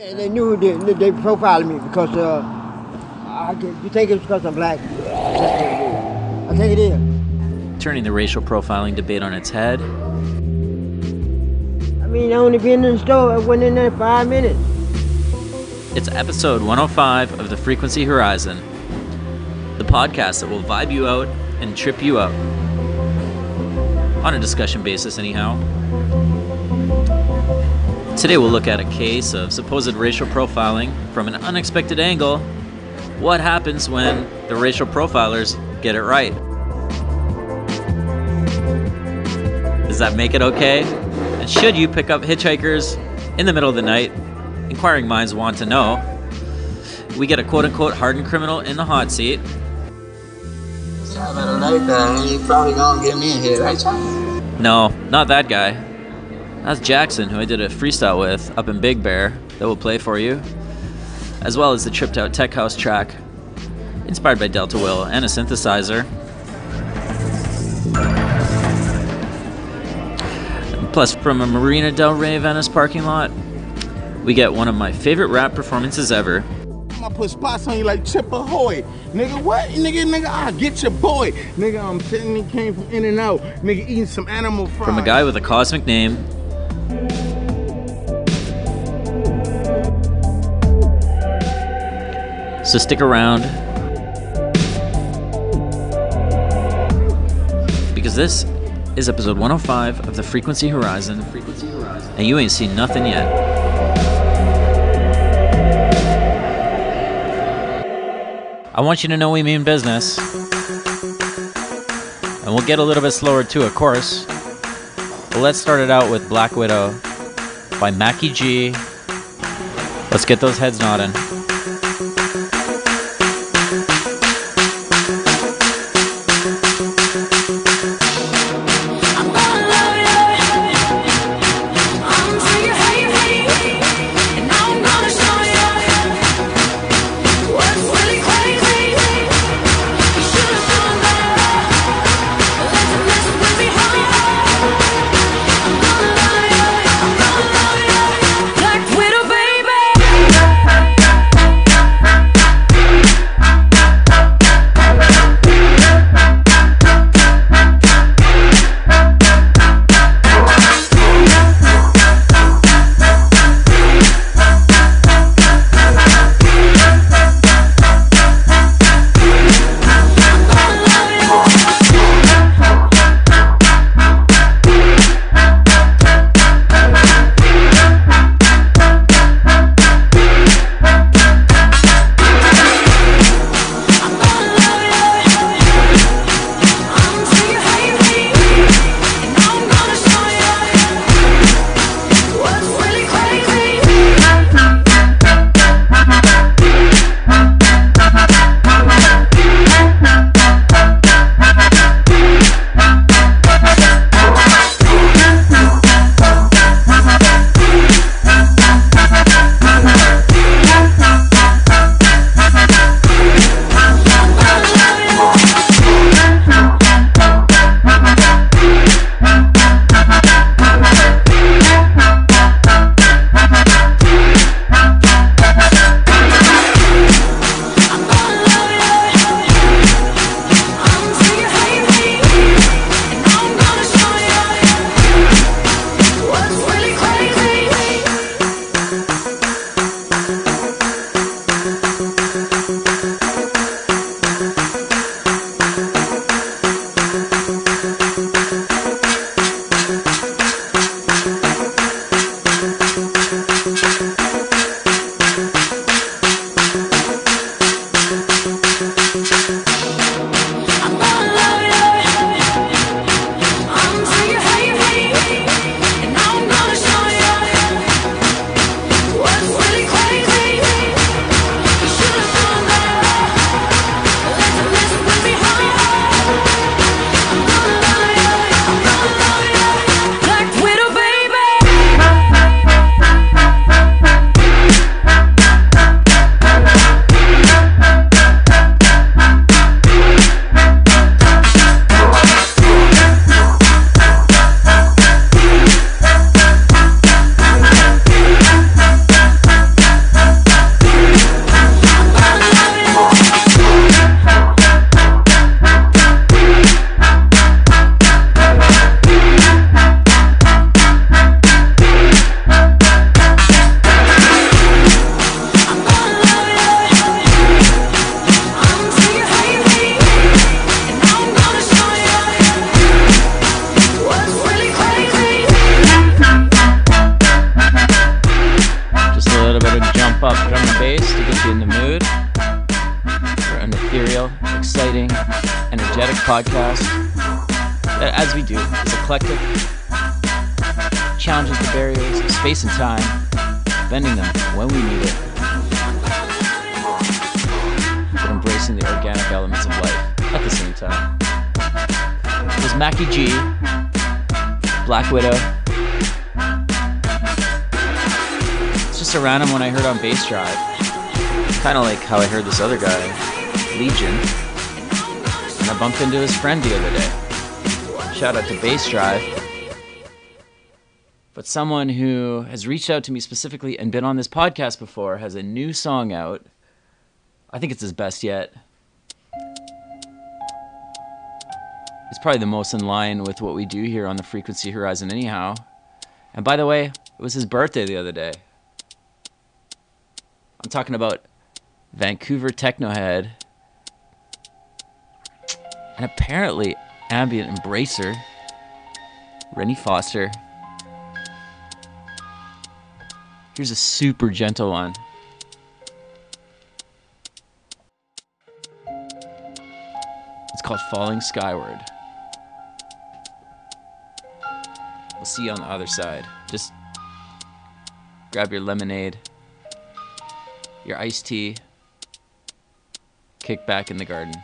And they knew they, they profiled me because uh, I, you think it's because I'm black? I think it is. Turning the racial profiling debate on its head. I mean, I only been in the store. I went in there five minutes. It's episode 105 of the Frequency Horizon, the podcast that will vibe you out and trip you up. On a discussion basis, anyhow. Today we'll look at a case of supposed racial profiling from an unexpected angle. What happens when the racial profilers get it right? Does that make it okay? And should you pick up hitchhikers in the middle of the night? Inquiring minds want to know. We get a quote unquote hardened criminal in the hot seat. Sorry about the night thing. You probably gonna get me in here, right, Charlie? No, not that guy. That's Jackson, who I did a freestyle with up in Big Bear that will play for you, as well as the tripped out tech house track, inspired by Delta Will and a synthesizer. Plus, from a Marina Del Rey Venice parking lot, we get one of my favorite rap performances ever. I'ma put spots on you like Chip Ahoy. Nigga, what? Nigga, nigga, I'll get your boy. Nigga, I'm sitting, he came from In and Out. Nigga, eating some animal fries. From a guy with a cosmic name So stick around. Because this is episode 105 of the Frequency Horizon. Frequency Horizon. And you ain't seen nothing yet. I want you to know we mean business. And we'll get a little bit slower too, of course. But let's start it out with Black Widow by Mackie G. Let's get those heads nodding. Bass Drive. But someone who has reached out to me specifically and been on this podcast before has a new song out. I think it's his best yet. It's probably the most in line with what we do here on the Frequency Horizon, anyhow. And by the way, it was his birthday the other day. I'm talking about Vancouver Technohead and apparently ambient embracer, Rennie Foster. Here's a super gentle one. It's called Falling Skyward. We'll see you on the other side. Just grab your lemonade, your iced tea, kick back in the garden.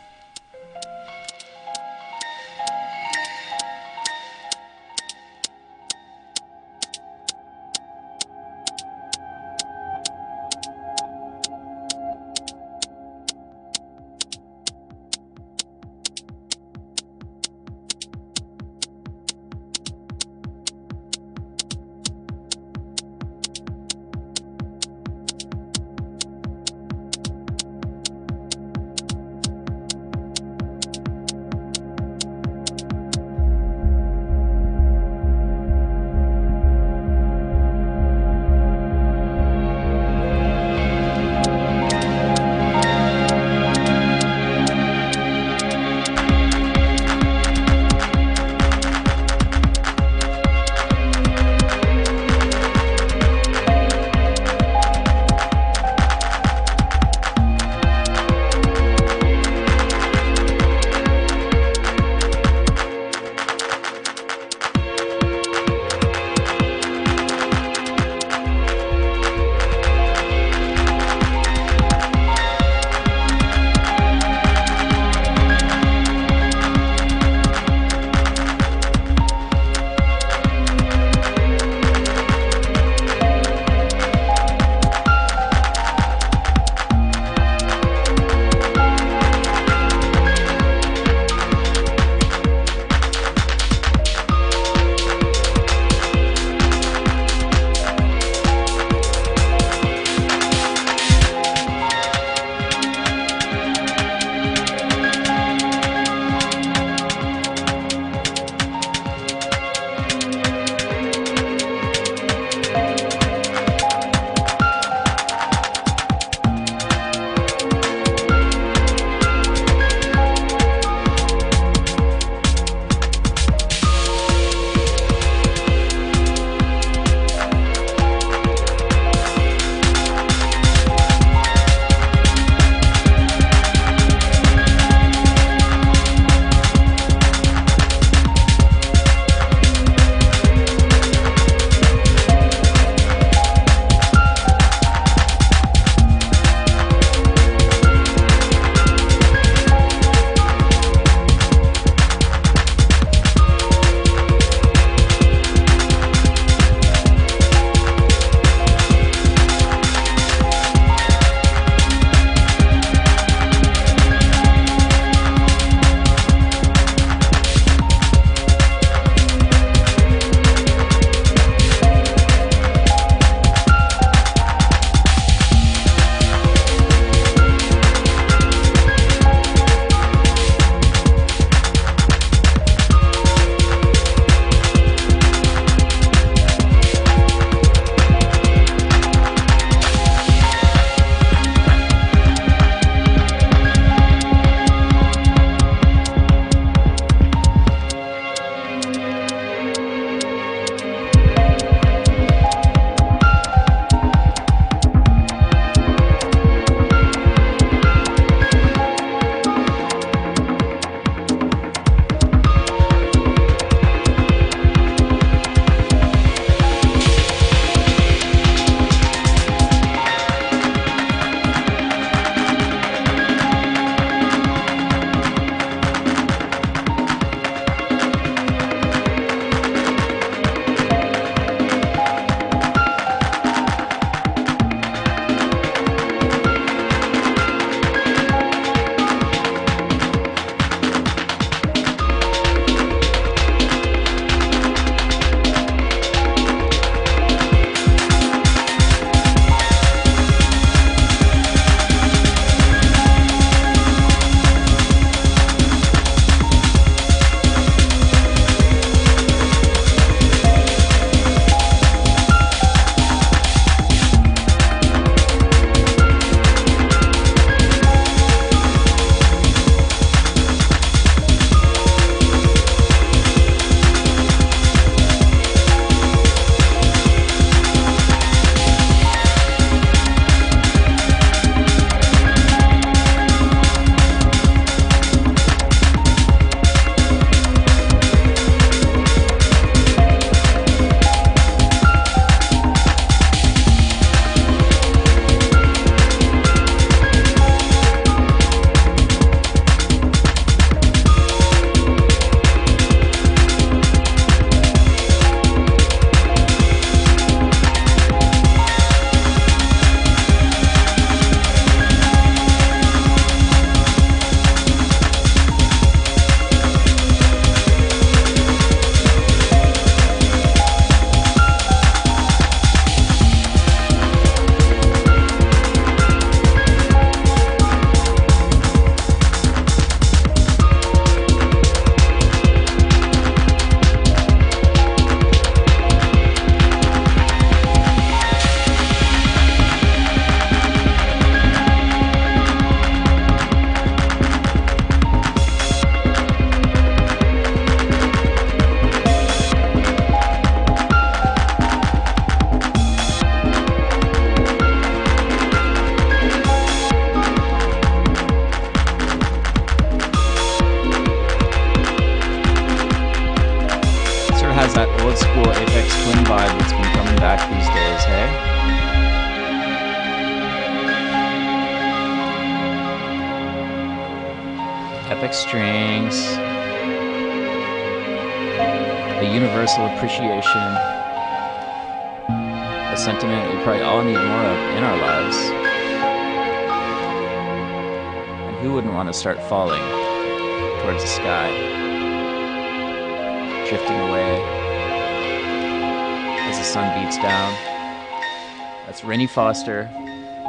Foster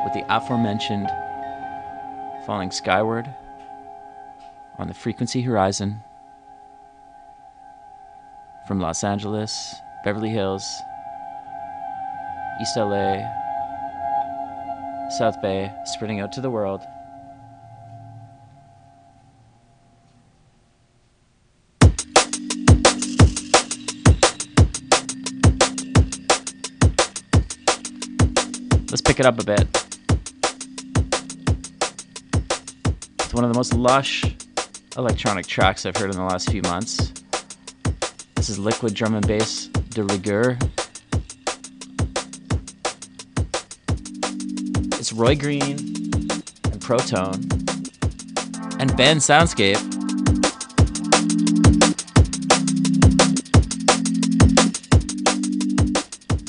with the aforementioned falling skyward on the frequency horizon from Los Angeles, Beverly Hills, East LA, South Bay, spreading out to the world. It up a bit. It's one of the most lush electronic tracks I've heard in the last few months. This is liquid drum and bass de rigueur. It's Roy Green and Protone and Ben Soundscape.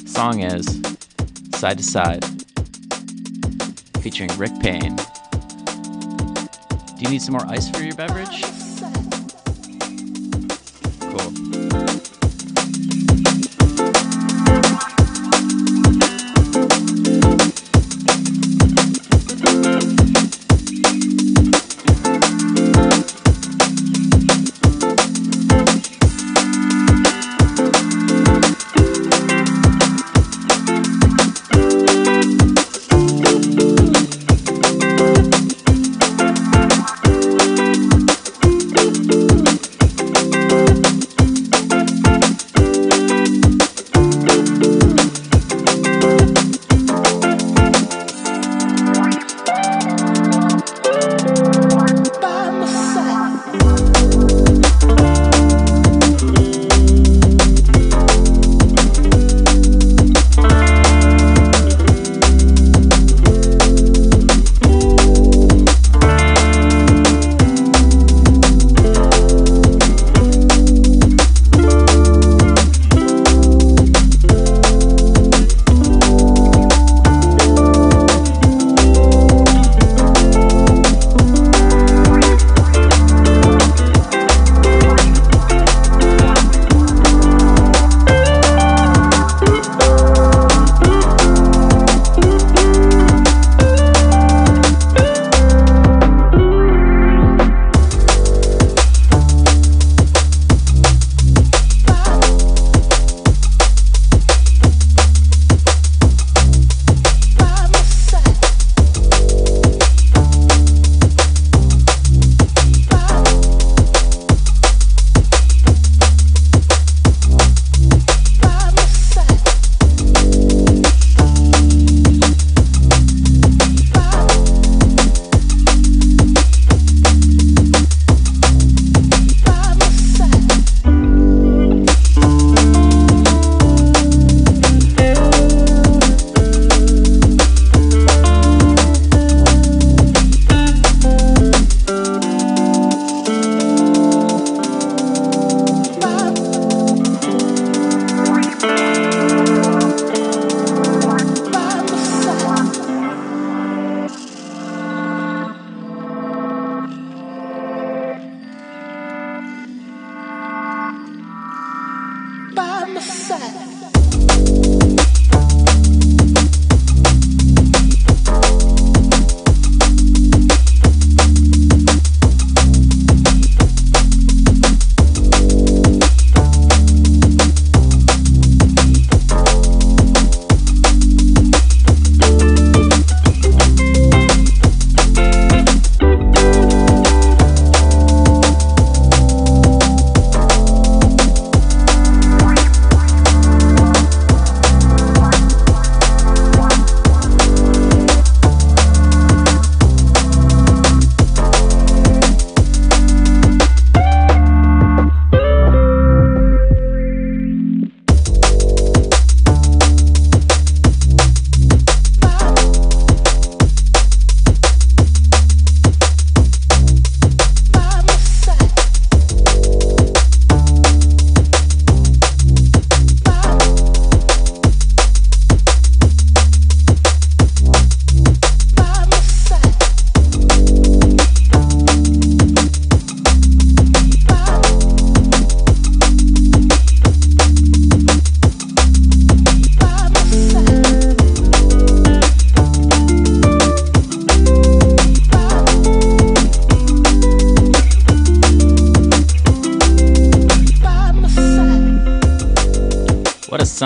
Song is Side to Side featuring Rick Payne. Do you need some more ice for your beverage?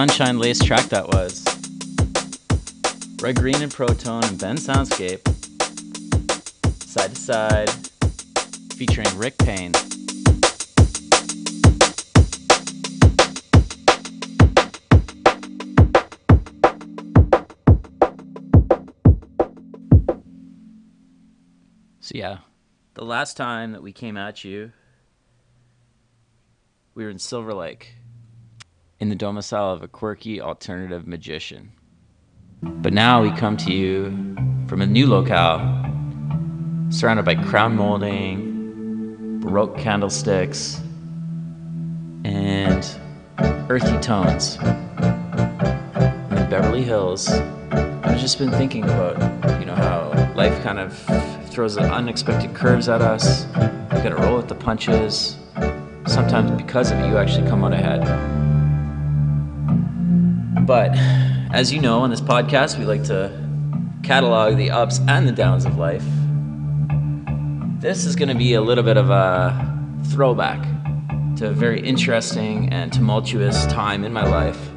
Sunshine laced track that was. Red Green and Proton and Ben Soundscape. Side to side. Featuring Rick Payne. So, yeah, the last time that we came at you, we were in Silver Lake in the domicile of a quirky alternative magician. But now we come to you from a new locale, surrounded by crown molding, baroque candlesticks, and earthy tones. In Beverly Hills, I've just been thinking about, you know, how life kind of throws unexpected curves at us. You gotta roll with the punches. Sometimes because of it, you actually come out ahead. But as you know, on this podcast, we like to catalog the ups and the downs of life. This is going to be a little bit of a throwback to a very interesting and tumultuous time in my life.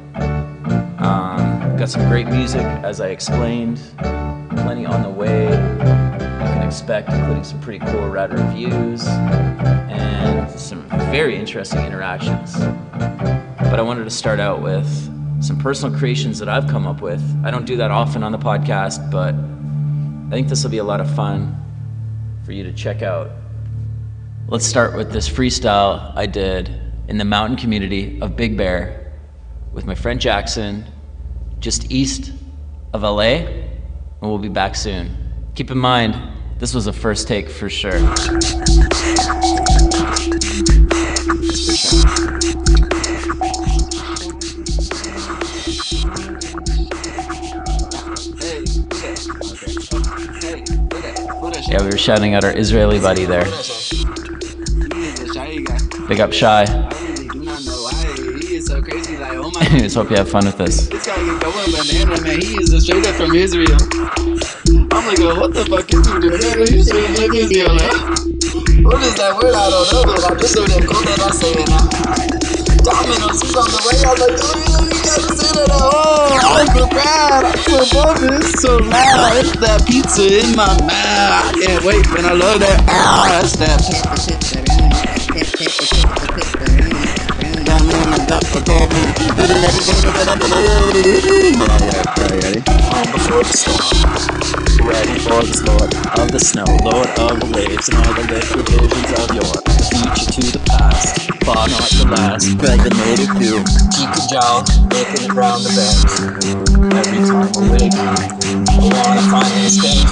Um, got some great music, as I explained, plenty on the way. You can expect, including some pretty cool rad reviews and some very interesting interactions. But I wanted to start out with some personal creations that I've come up with. I don't do that often on the podcast, but I think this will be a lot of fun for you to check out. Let's start with this freestyle I did in the mountain community of Big Bear with my friend Jackson, just east of LA, and we'll be back soon. Keep in mind, this was a first take for sure. Yeah, we were shouting at our Israeli buddy there. Big up Shy. Anyways, hope you have fun with this. This guy is going banana, man. He is straight up from Israel. I'm like, what the fuck is he doing? He's straight Israel, man. What is that word? I don't know, but I just know that code that I say. Domino's, he's on the way. I like, so so bumping. It's so loud. It's that pizza in my mouth. I can't wait, man. I love that. Ah, that's that. Before the storm, ready for the Lord of the snow, Lord of the waves, and all the liquid visions of your the future to the past, far not the last, pregnant view. Keep your jaw, looking around the bend. Every time I wake, I wanna find an escape.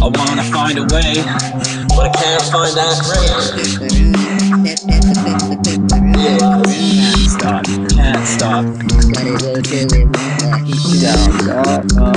I wanna find a way, but I can't find that ring. Can't stop, can't stop. Down, up, up.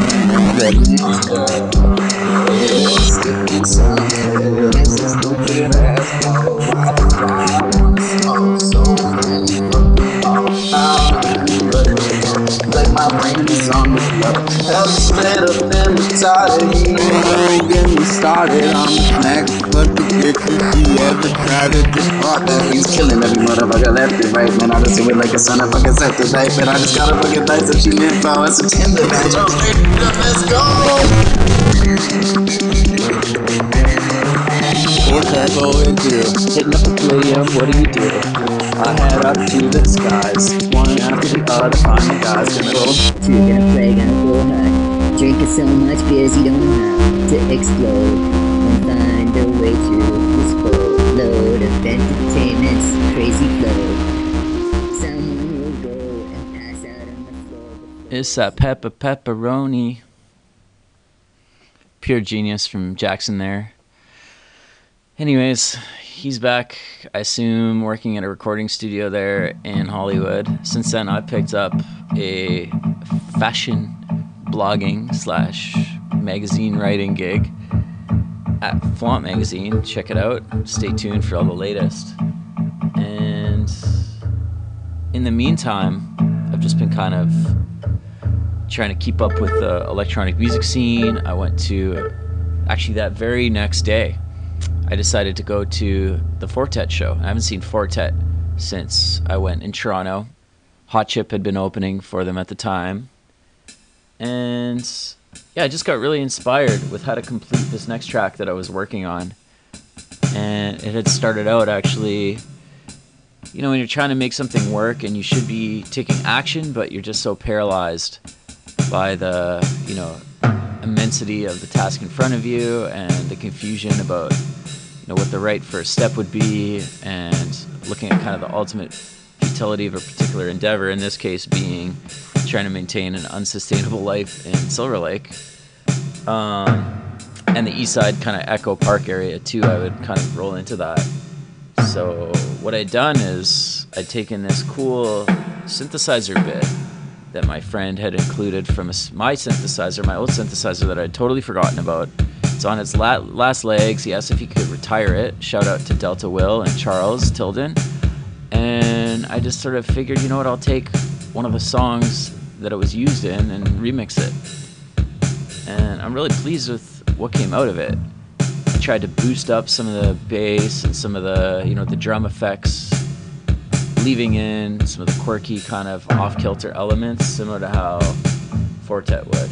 Like my brain is on the floor. Hell, split up and. You know get me started. I'm the next, but bitches you ever tried to depart that. He's killing every motherfucker left and right, man. I just do it like a son of fucking set the night, man. I just gotta fucking dice if she meant power. It's a tender match. Up, let's go. What that going do? Hitting up the palladium, what do you do? I head up to the skies, one after the other, find the guys gonna go. Two gonna play, gonna go hard. Drinking so much beers you don't have to explode. And find a load of entertainment's crazy flow. Someone will go and pass out on the floor. It's that pepper pepperoni. Pure genius from Jackson there. Anyways, he's back, I assume, working at a recording studio there in Hollywood. Since then, I picked up a fashion blogging slash magazine writing gig at Flaunt Magazine. Check it out. Stay tuned for all the latest. And in the meantime, I've just been kind of trying to keep up with the electronic music scene. I went to actually that very next day. I decided to go to the Four Tet show. I haven't seen Four Tet since I went in Toronto. Hot Chip had been opening for them at the time. And yeah, I just got really inspired with how to complete this next track that I was working on. And it had started out actually, you know, when you're trying to make something work and you should be taking action, but you're just so paralyzed by the, you know, immensity of the task in front of you and the confusion about, you know, what the right first step would be and looking at kind of the ultimate futility of a particular endeavor, in this case being trying to maintain an unsustainable life in Silver Lake. Um, and the east side kind of Echo Park area too, I would kind of roll into that. So what I'd done is I'd taken this cool synthesizer bit that my friend had included from a my synthesizer, my old synthesizer that I'd totally forgotten about. It's on its la- last legs. He asked if he could retire it. Shout out to Delta Will and Charles Tilden. And I just sort of figured, you know what, I'll take one of the songs that it was used in and remix it. And I'm really pleased with what came out of it. I tried to boost up some of the bass and some of the, you know, the drum effects, leaving in some of the quirky kind of off-kilter elements, similar to how Four Tet would.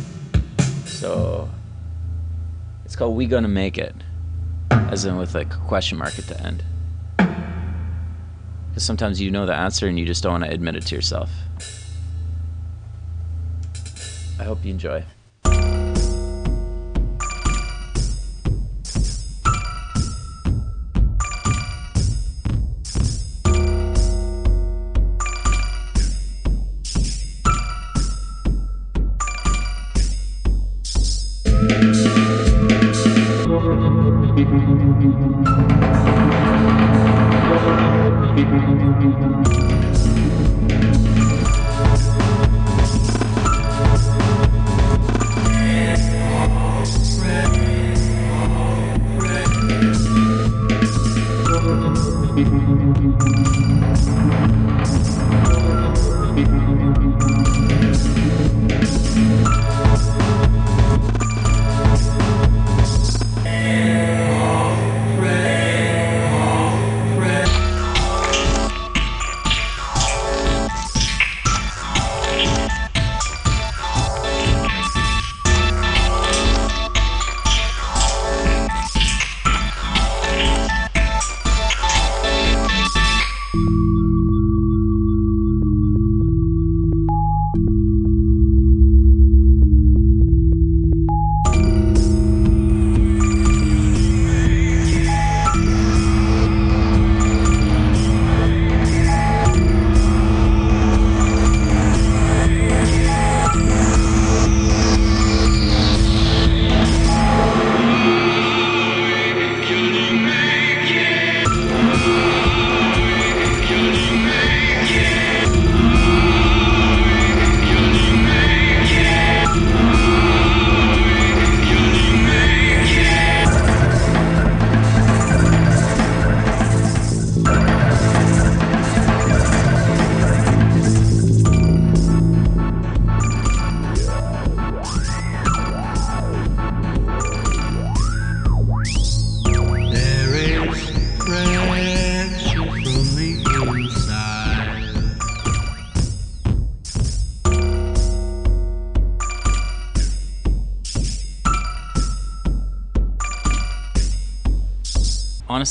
So it's called "We Gonna Make It," as in with like a question mark at the end. Because sometimes you know the answer and you just don't want to admit it to yourself. I hope you enjoy.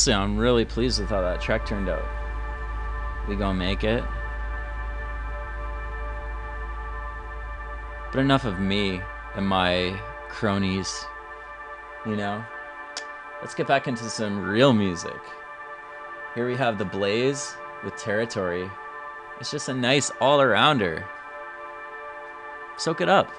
Honestly, I'm really pleased with how that track turned out. We gonna make it. But enough of me and my cronies, you know? Let's get back into some real music. Here we have The Blaze with Territory. It's just a nice all arounder. Soak it up.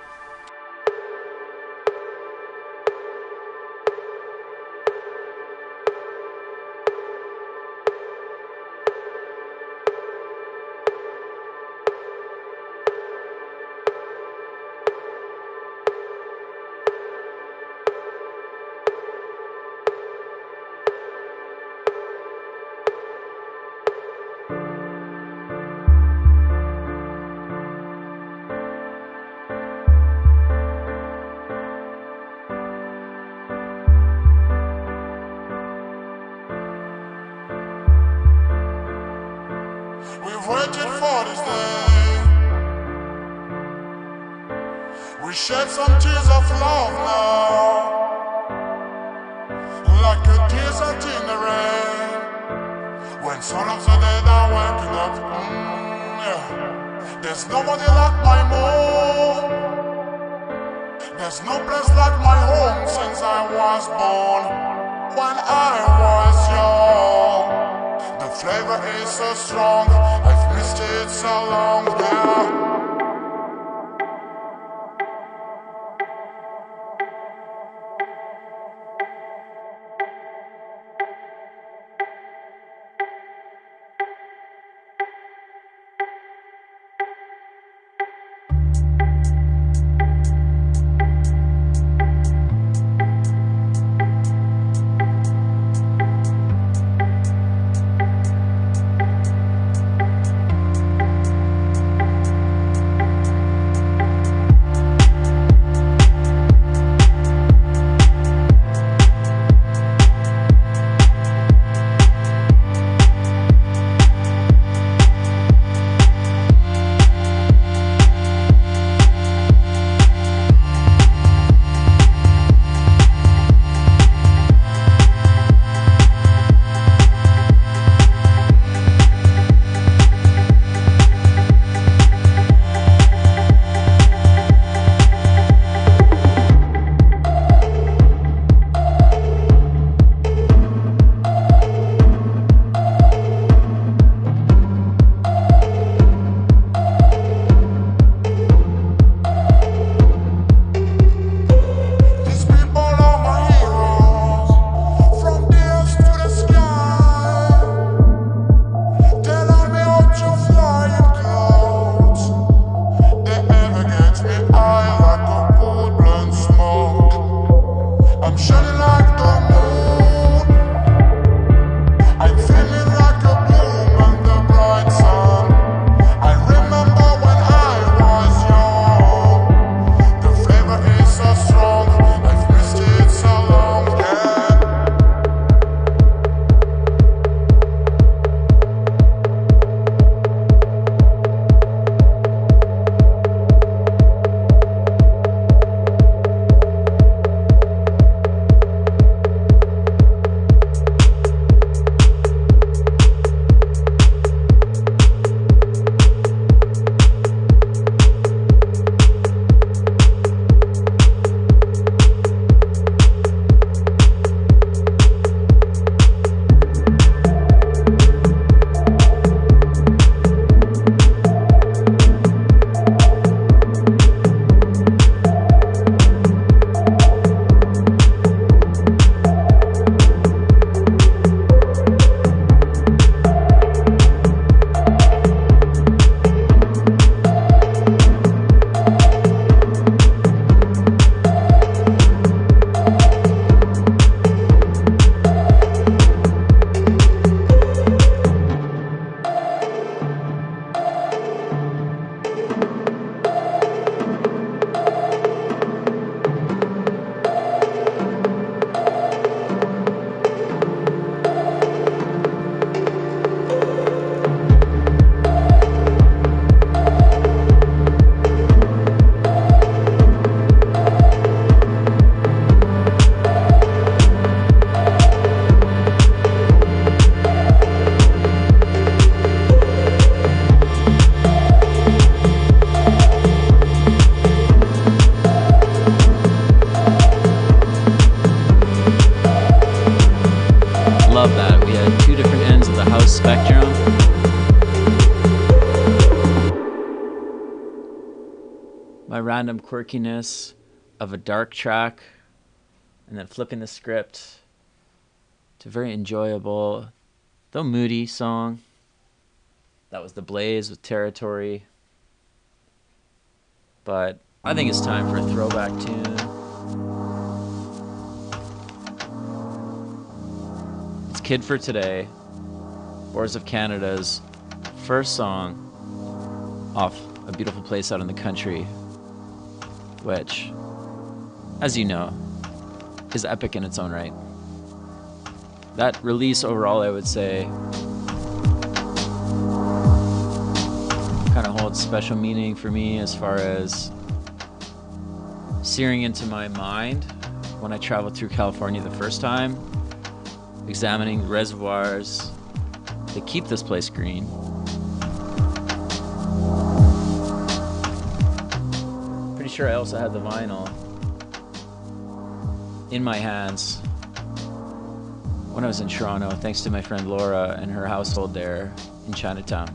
Random quirkiness of a dark track and then flipping the script to a very enjoyable, though moody song. That was The Blaze with Territory. But I think it's time for a throwback tune. It's Kid for Today, Boards of Canada's first song off A Beautiful Place Out in the Country, which, as you know, is epic in its own right. That release overall, I would say, kind of holds special meaning for me as far as searing into my mind when I traveled through California the first time, examining reservoirs that keep this place green. Sure I also had the vinyl in my hands when I was in Toronto, thanks to my friend Laura and her household there in Chinatown.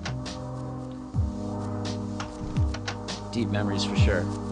Deep memories for sure.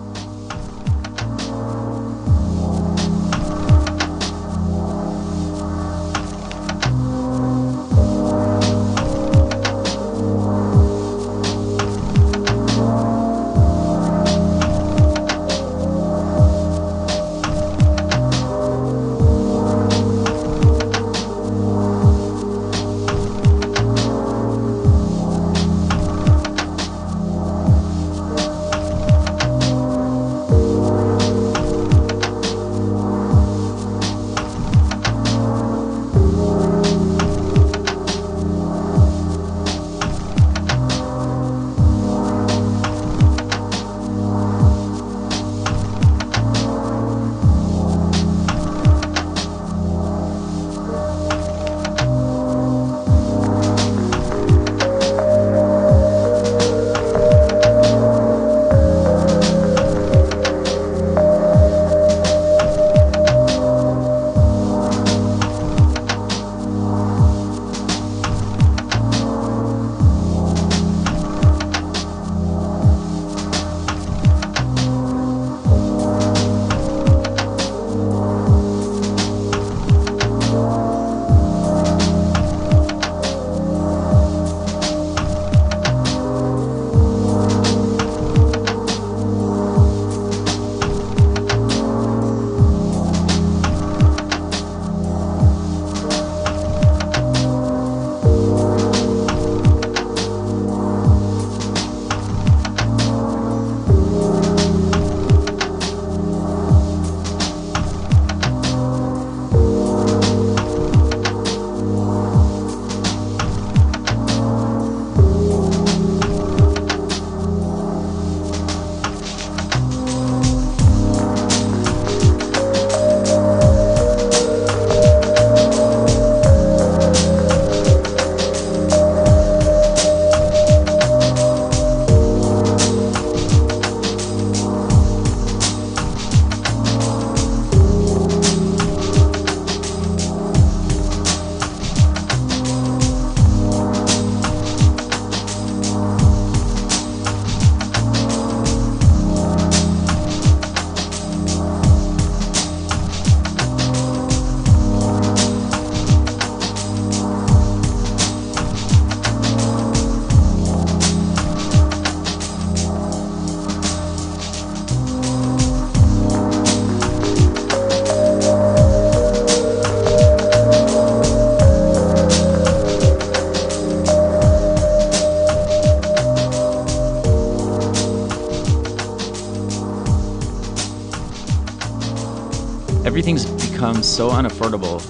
Become so unaffordable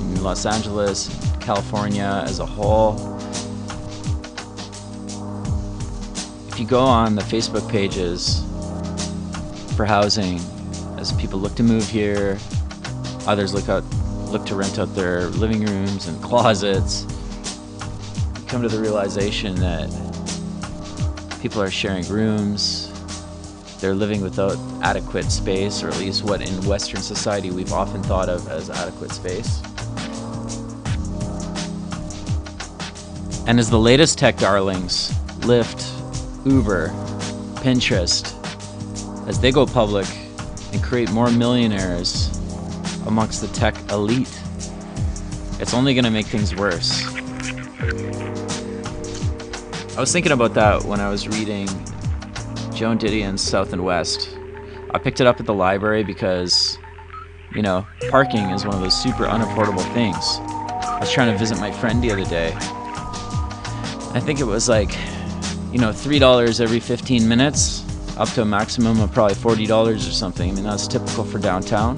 in Los Angeles, California as a whole. If you go on the Facebook pages for housing, as people look to move here, others look out look to rent out their living rooms and closets, you come to the realization that people are sharing rooms, they're living without adequate space, or at least what in Western society we've often thought of as adequate space. And as the latest tech darlings, Lyft, Uber, Pinterest, as they go public and create more millionaires amongst the tech elite, it's only going to make things worse. I was thinking about that when I was reading Joan Didion's South and West. I picked it up at the library because, you know, parking is one of those super unaffordable things. I was trying to visit my friend the other day. I think it was like, you know, $3 every 15 minutes, up to a maximum of probably $40 or something. I mean, that's typical for downtown.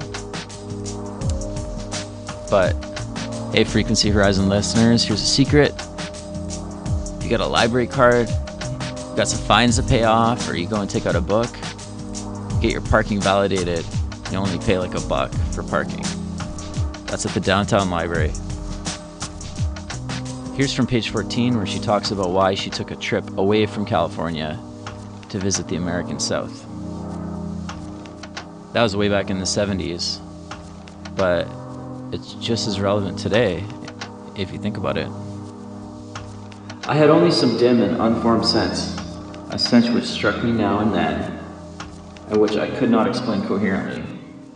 But, hey, Frequency Horizon listeners, here's a secret. You got a library card, got some fines to pay off, or you go and take out a book, get your parking validated, you only pay like a buck for parking. That's at the downtown library. Here's from page 14 where she talks about why she took a trip away from California to visit the American South. That was way back in the 70s, but it's just as relevant today if you think about it. I had only some dim and unformed sense, a sense which struck me now and then, and which I could not explain coherently,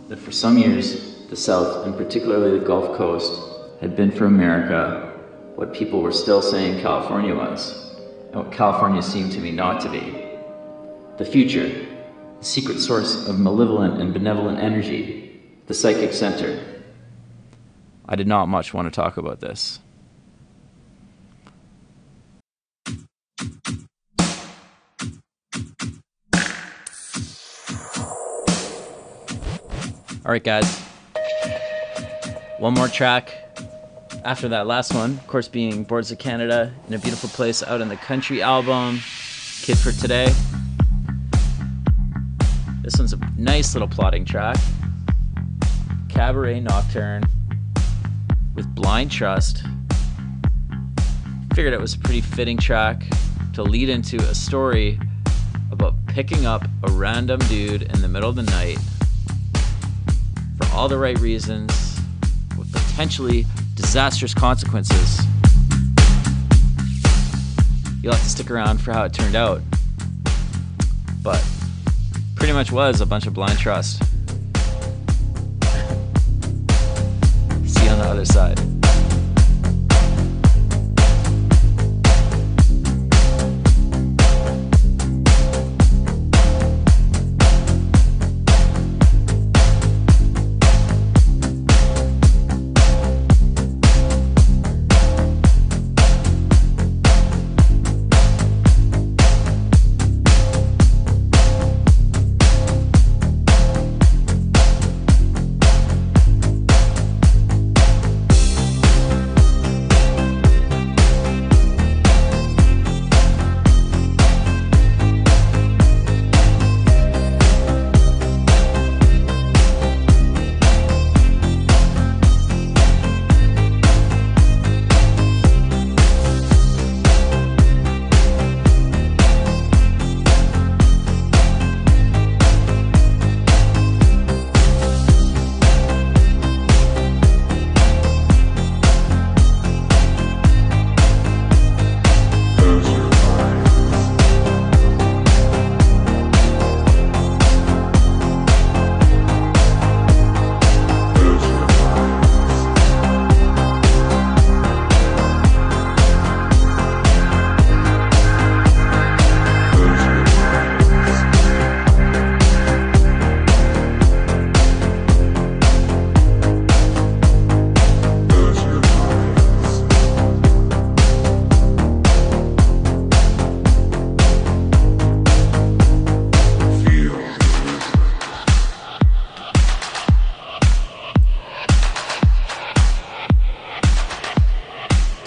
that for some years the South, and particularly the Gulf Coast, had been for America what people were still saying California was, and what California seemed to me not to be. The future, the secret source of malevolent and benevolent energy, the psychic center. I did not much want to talk about this. All right, guys. One more track after that last one, of course, being Boards of Canada in a Beautiful Place out in the country album, Kid for Today. This one's a nice little plotting track. Cabaret Nocturne with Blind Trust. Figured it was a pretty fitting track to lead into a story about picking up a random dude in the middle of the night for all the right reasons with potentially disastrous consequences. You'll have to stick around for how it turned out. But pretty much was a bunch of blind trust. See you on the other side.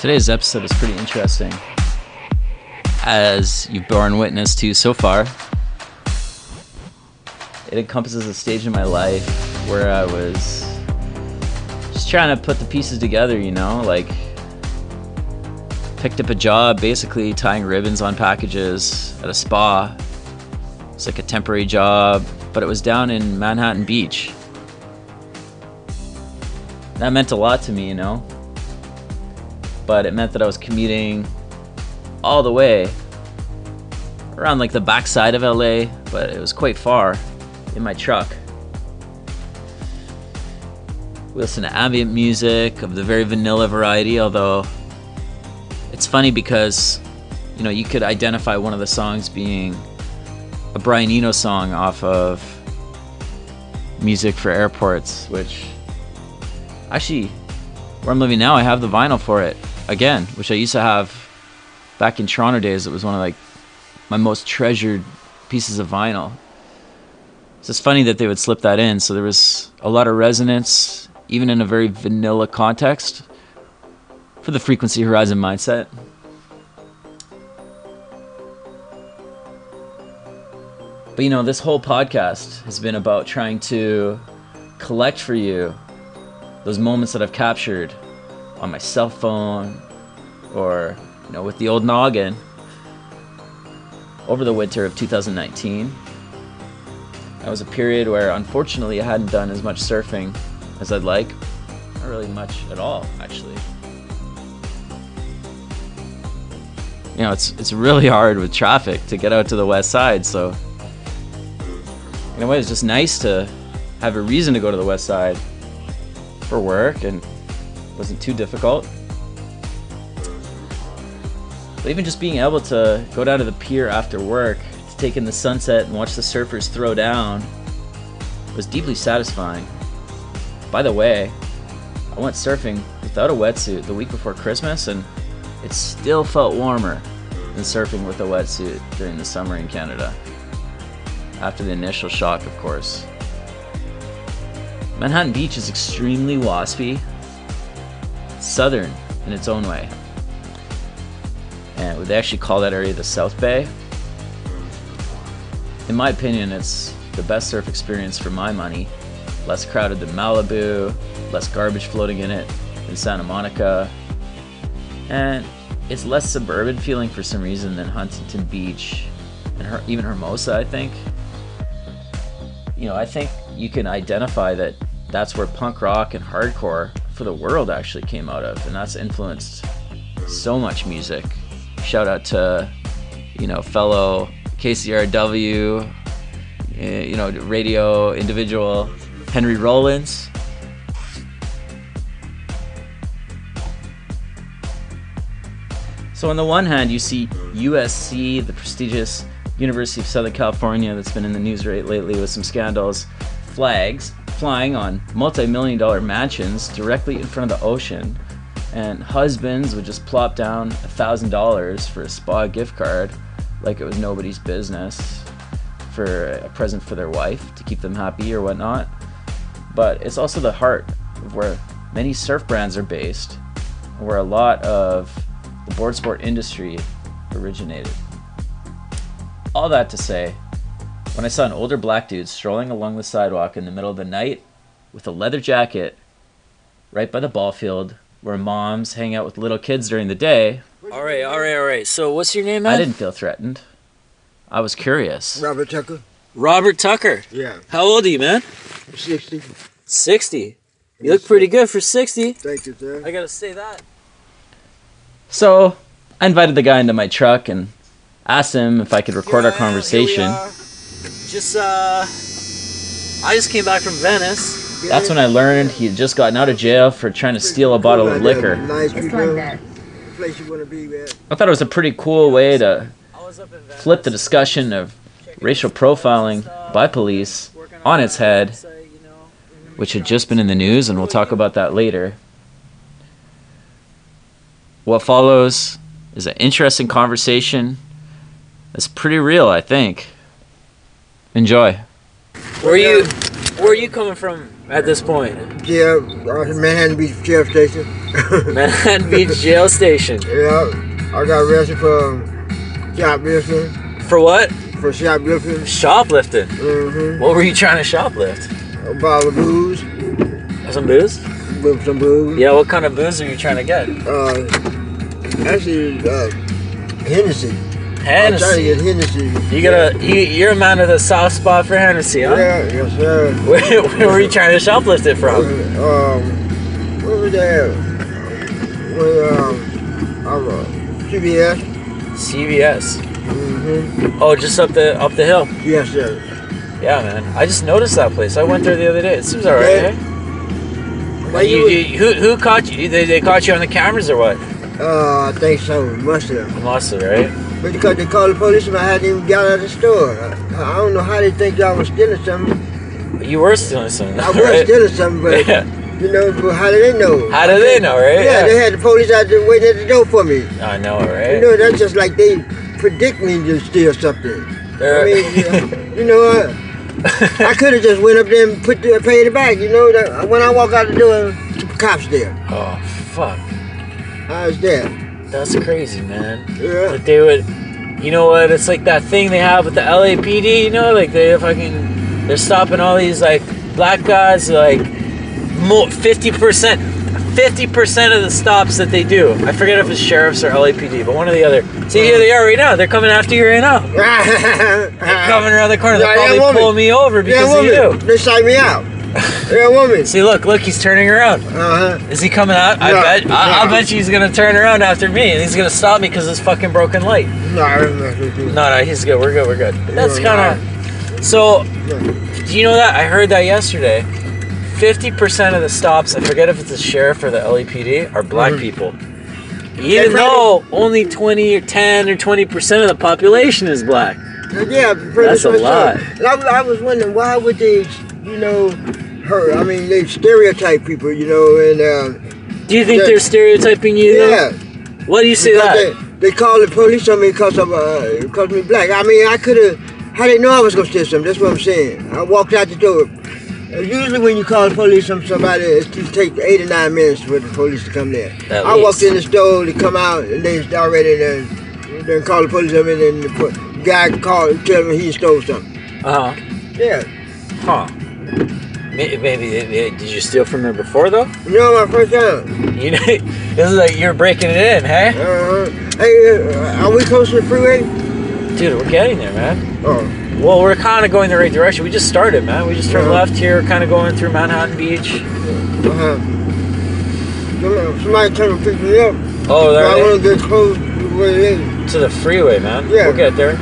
Today's episode is pretty interesting. As you've borne witness to so far, it encompasses a stage in my life where I was just trying to put the pieces together, you know, like picked up a job basically tying ribbons on packages at a spa. It's like a temporary job, but it was down in Manhattan Beach. That meant a lot to me, you know but it meant that I was commuting all the way around like the backside of LA, but it was quite far in my truck. We listen to ambient music of the very vanilla variety, although it's funny because you know you could identify one of the songs being a Brian Eno song off of Music for Airports, which actually where I'm living now, I have the vinyl for it again, which I used to have back in Toronto days. It was one of like my most treasured pieces of vinyl. It's just funny that they would slip that in. So there was a lot of resonance, even in a very vanilla context, for the frequency horizon mindset. But you know, this whole podcast has been about trying to collect for you those moments that I've captured on my cell phone or, you know, with the old noggin over the winter of 2019. That was a period where unfortunately I hadn't done as much surfing as I'd like. Not really much at all, actually. You know, it's it's really hard with traffic to get out to the west side, so in a way it's just nice to have a reason to go to the west side for work and wasn't too difficult. But even just being able to go down to the pier after work to take in the sunset and watch the surfers throw down was deeply satisfying. By the way, I went surfing without a wetsuit the week before Christmas and it still felt warmer than surfing with a wetsuit during the summer in Canada. After the initial shock, of course. Manhattan Beach is extremely waspy, southern in its own way. And they actually call that area the South Bay. In my opinion, it's the best surf experience for my money. Less crowded than Malibu, less garbage floating in it than Santa Monica, and it's less suburban feeling for some reason than Huntington Beach and her, even Hermosa, I think. You know, I think you can identify that that's where punk rock and hardcore for the world actually came out of, and that's influenced so much music. Shout out to, you know, fellow KCRW, eh, you know, radio individual Henry Rollins. So on the one hand, you see USC, the prestigious University of Southern California that's been in the news right lately with some scandals, flags flying on multi-million dollar mansions directly in front of the ocean, and husbands would just plop down a thousand dollars for a spa gift card like it was nobody's business for a present for their wife to keep them happy or whatnot. But it's also the heart of where many surf brands are based, where a lot of the board sport industry originated. All that to say, when I saw an older black dude strolling along the sidewalk in the middle of the night with a leather jacket right by the ball field where moms hang out with little kids during the day, All right, all right, all right. So what's your name, man? I didn't feel threatened. I was curious. Robert Tucker. Robert Tucker. Yeah. How old are you, man? 60. 60. You look pretty good for 60. Thank you, sir. I gotta say that. So I invited the guy into my truck and asked him if I could record our conversation. Just, uh. I just came back from Venice. That's when I learned he had just gotten out of jail for trying to steal a bottle of liquor. Nice It's people. like that. Place you want to be at. I thought it was a pretty cool way to flip the discussion of racial profiling by police on its head, which had just been in the news, and we'll talk about that later. What follows is an interesting conversation that's pretty real, I think. Enjoy. Where are you. Where are you coming from at this point? Jail, uh, Manhattan Beach Sheriff Station. Manhattan Beach Jail Station. yeah, I got arrested for um, shoplifting. For what? For shoplifting. Shoplifting. Mm-hmm. What were you trying to shoplift? A bottle of booze. Some booze? With some booze. Yeah, what kind of booze are you trying to get? Uh, actually, uh, Hennessy. I'm trying to Hennessy. get Hennessy. You gotta, you, you're a man with a soft spot for Hennessy, huh? Yeah, yes, sir. Where, where were you trying to shoplift it from? Um, what was that? With, um, I was, CBS. CVS. Mm-hmm. Oh, just up the up the hill. Yes, sir. Yeah, man. I just noticed that place. I went there the other day. It seems alright. Yeah. Eh? Why You, you? you, who who caught you? They, they caught you on the cameras or what? Uh, I think so. Must have. Must have, right? But because they called the police and I hadn't even got out of the store. I, I don't know how they think y'all was stealing something. You were stealing something. I was right? stealing something, but Yeah. you know, but how do they know? How do they know, right? Yeah, they had the police out there waiting at the door for me. I know, right? You know, that's just like they predict me to steal something. I They're- mean, yeah, you know what? I could have just went up there and put the, paid it back. You know, that when I walk out the door, the cops there. oh fuck, I was there. That's crazy, man. Yeah. That they would. you know what? It's like that thing they have with the LAPD. You know, like they fucking they're stopping all these like black guys. Like fifty percent. 50% of the stops that they do. I forget if it's sheriffs or LAPD, but one or the other. See, here they are right now. They're coming after you right now. They're coming around the corner. They'll Yeah, probably yeah, pull me over Yeah, because of you. They shut me out. Yeah, woman. See, look, look, he's turning around. Uh huh. Is he coming out? I No, bet. I, I'll bet you he's gonna turn around after me, and he's gonna stop me because it's fucking broken light. No, I with you. No, no, he's good. We're good. We're good. But that's No, kind of. So, do you know that? I heard that yesterday. Fifty percent of the stops, I forget if it's the sheriff or the LAPD, are black Mhm. people. Even That's though only twenty or ten or twenty percent of the population is black. Yeah, That's a lot. I, I was wondering why would they, you know, her. I mean, they stereotype people, you know, and um, Do you think Yeah. they're stereotyping you? though? yeah. Why do you say because that? They, they call the police on me because of uh, because me black. I mean, I could have. How they know I was gonna steal something? That's what I'm saying. I walked out the door. Uh, Usually, when you call the police on somebody, it takes eight or nine minutes for the police to come there. At I walked in the store, they come out, and they already then then call the police on me, and the guy called, tell me he stole something. Uh huh. Yeah. Huh. Maybe, maybe, did you steal from there before though? Know, my first time. You know, this is like you're breaking it in, hey? Uh-huh. Hey, uh, are we close to the freeway? Dude, we're getting there, man. Oh. Well, we're kind of going the right direction. We just started, man. We just turned Uh-huh. left here, kind of going through Manhattan Beach. Uh-huh. Somebody, somebody trying to pick me up. Oh, there I want to get close to where it is. is. To the freeway, man. Yeah. We'll get there.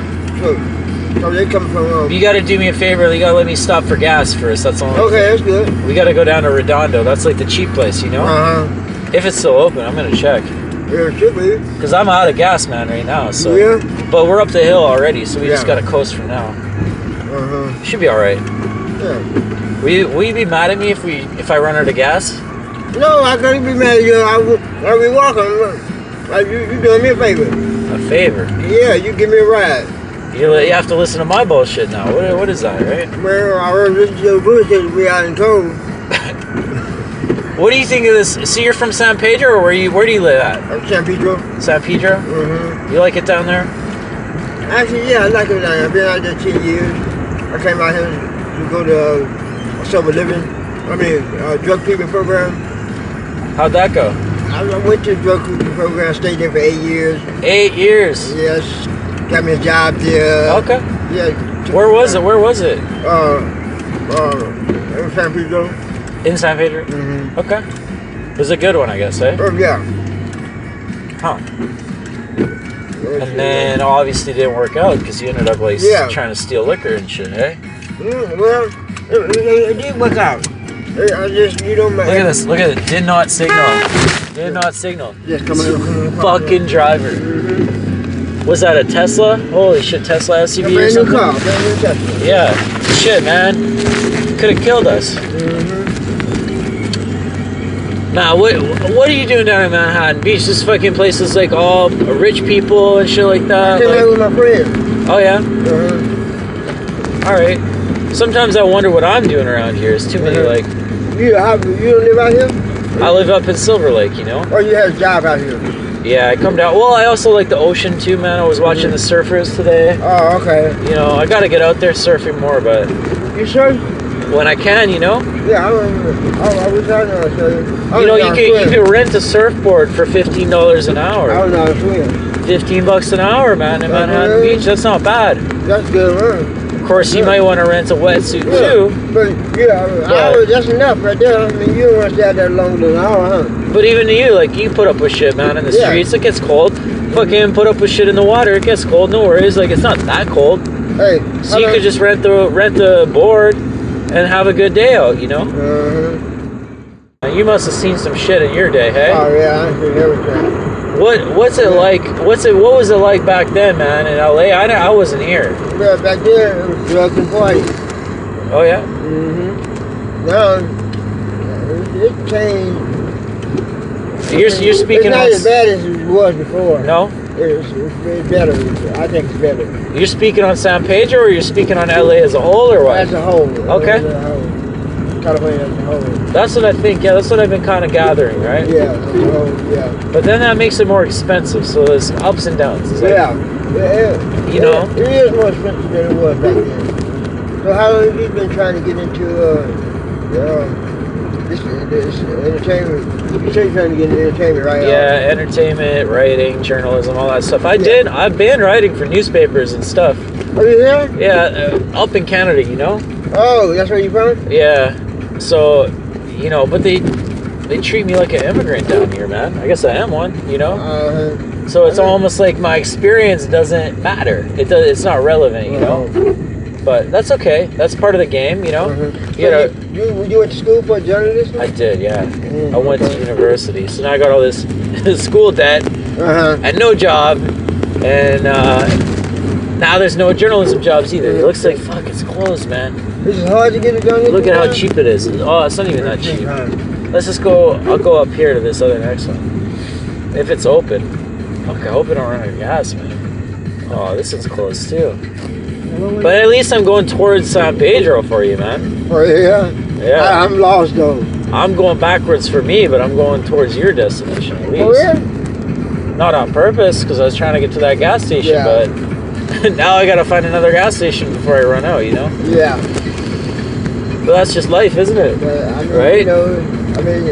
So they come from. Um, You got to do me a favor. You got to let me stop for gas first. That's all. okay, that's good. We got to go down to Redondo. That's like the cheap place, you know? Uh huh. If it's still open, I'm to check. Yeah, it should be. Because I'm out of gas, man, right now. So. Yeah. But we're up the hill already, so we just got to coast for now. Uh huh. Should be all right. Yeah. Will you, will you be mad at me if we if I run out of gas? No, I can't be mad at you. I will. I be walking. Like you, you doing me a favor. A favor. Yeah, you give me a ride. You, you have to listen to my bullshit now. What, what is that, right? Well, I heard this is your bullshit. We out in town. What do you think of this? So you're from San Pedro, or where you where do you live at? I'm San Pedro. San Pedro. Mm-hmm. You like it down there? Actually, yeah, I like it down there. I've been out there 10 years. I came out here to go to uh, sober living. I mean, uh, drug treatment program. How'd that go? I went to drug treatment program, stayed there for eight years. Eight years. Yes, got me a job there. Okay. Yeah. Where was it? Where was it? Uh, uh, in San Pedro. In San Pedro. Mm-hmm. Okay. It was a good one, I guess, eh? Oh, yeah. Huh. And then obviously didn't work out because you ended up like Yeah. trying to steal liquor and shit, eh? Mm, well, it, it, it did work out. I just, you know. Look at this. Look at it. Did not signal. Did not signal. In. coming in- Fucking driver. Was that a Tesla? Holy shit, Tesla A SUV or brand new car, brand new Tesla. Yeah. Shit, man. Could have killed us. Nah, what what are you doing down in Manhattan Beach? This fucking place is like all rich people and shit like I that. out like- with my friend. oh yeah. Uh-huh. All right. Sometimes I wonder what I'm doing around here. It's too many Uh-huh. like. You, how, you don't live out here? I live up in Silver Lake, you know. Or you have a job out here? Yeah, I come down. Well, I also like the ocean too, man. I was mhm. watching the surfers today. Oh, okay. You know, I gotta get out there surfing more, but You sure? when I can, you know. Yeah, I remember. I, I was out there, so You know, you can you can rent a surfboard for fifteen dollars an hour. I hour. was on a swim. Fifteen bucks an hour, man, in. Manhattan Beach. That's not bad. That's good, man. Of course, you Yeah. might want to rent a wetsuit Yeah, too. But yeah, I But- that's enough right there. I mean, you don't want to stay out there longer than an hour, huh? But even to you, like you put up with shit, man, in the Yeah. streets. It gets cold. Fucking put up with shit in the water. It gets cold. No worries. Like it's not that cold. Hey, So you could just rent the rent the board and have a good day out. You know. Uh-huh. You must have seen some shit in your day, hey? Oh yeah, I see everything. What What's it like? What's it? What was it like back then, man? In LA, I, I wasn't here. Yeah, back there it was drugs and parties. Oh yeah. Mm-hmm. Now it, it changed. You're you're speaking It's not on as bad as it was before. no. It's, it's better. I think it's better. You're speaking on San Pedro, or you're speaking on LA as a whole, or what? As a whole. Okay. As a whole. California as a whole. That's what I think. Yeah, that's what I've been kind of gathering, right? Yeah, whole, yeah. But then that makes it more expensive. So there's ups and downs. Like, Yeah. Yeah, You know? it is more expensive than it was back then. So how long have you been trying to get into uh, uh, this, this entertainment? You say you're trying to get into entertainment, right? Yeah, entertainment, writing, journalism, all that stuff. I did. I've been writing for newspapers and stuff. Are you here? Yeah, uh, up in Canada, you know. Oh, that's where you from? Yeah. So, you know, but they they treat me like an immigrant down here, man. I guess I am one, you know. Uh, So it's almost like my experience doesn't matter. It does. It's not relevant, you know. But that's okay. That's part of the game, you know. uh-huh. You know. you, you, you went to school for journalism? I did, yeah. Mm, I went to university, so now I got all this school debt Uh-huh. and no job, and uh, now there's no journalism jobs either. It looks like fuck, it's closed, man. This is hard to get it done. Look at how cheap it is. Oh, it's not even that cheap. Let's just go. I'll go up here to this other next one. If it's open. Fuck, I hope I don't run out of gas, man. Oh, this is closed too. But at least I'm going towards San Pedro for you, man. Oh, yeah? Yeah. I, I'm lost, though. I'm going backwards for me, but I'm going towards your destination at oh, least. Oh, yeah? Not on purpose, because I was trying to get to that gas station, Yeah. but now I gotta find another gas station before I run out, you know? Yeah. But that's just life, isn't it? But, I mean, Right? You know, I mean,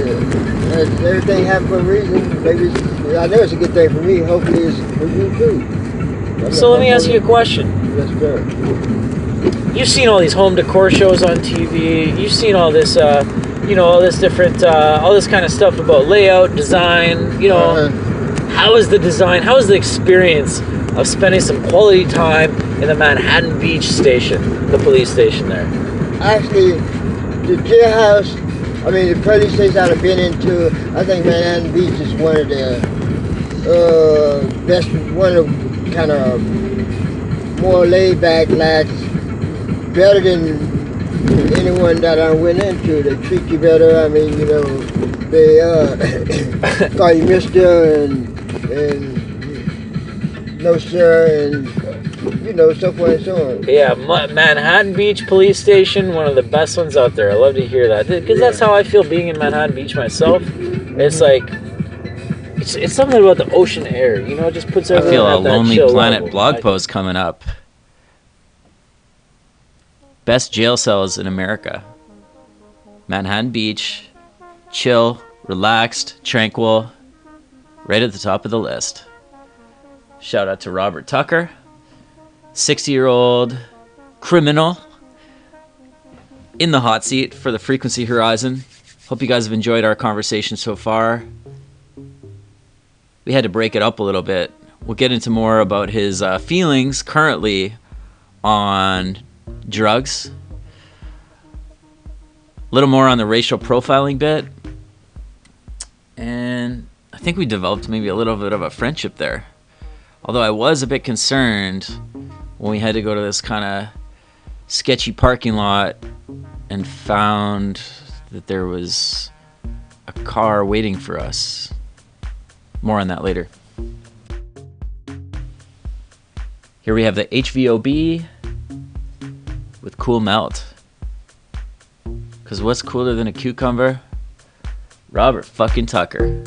uh, everything happens for a reason. Maybe it's, I know it's a good thing for me. Hopefully it's for you, too. I'm So let me ask you a question. Yes, sir. You've seen all these home decor shows on TV. You've seen all this, uh, you know, all this different, uh, all this kind of stuff about layout, design. You know, Uh-huh. how is the design? How is the experience of spending some quality time in the Manhattan Beach station, the police station there? Actually, the jailhouse, I mean, the police station I've been into, I think Manhattan Beach is one of the uh, best, one of kind of more laid back, lax, better than anyone that I went into. They treat you better. I mean, you know, they uh, call you Mister and and no sir and you know so forth and so on. Yeah, Ma- Manhattan Beach Police Station, one of the best ones out there. I love to hear that because that's how I feel being in Manhattan Beach myself. It's like it's, it's something about the ocean air, you know. It just puts everything. I everyone feel a that Lonely Planet level. blog post coming up. Best jail cells in America. Manhattan Beach, chill, relaxed, tranquil, right at the top of the list. Shout out to Robert Tucker, 60 year old criminal in the hot seat for the Frequency Horizon. Hope you guys have enjoyed our conversation so far. We had to break it up a little bit. We'll get into more about his uh, feelings currently on drugs. A little more on the racial profiling bit. And I think we developed maybe a little bit of a friendship there. Although I was a bit concerned when we had to go to this kind of sketchy parking lot and found that there was a car waiting for us. More on that later. Here we have the HVOB with Cool Melt. Because what's cooler than a cucumber? Robert fucking Tucker.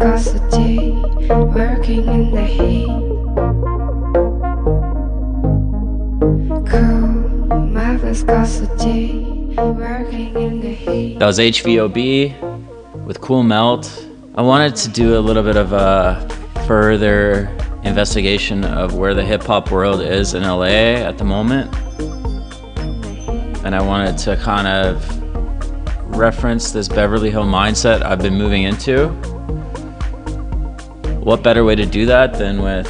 Viscosity, working in the heat. My viscosity, working in the heat. That was HVOB with Cool Melt. I wanted to do a little bit of a further investigation of where the hip hop world is in LA at the moment. And I wanted to kind of reference this Beverly Hill mindset I've been moving into. What better way to do that than with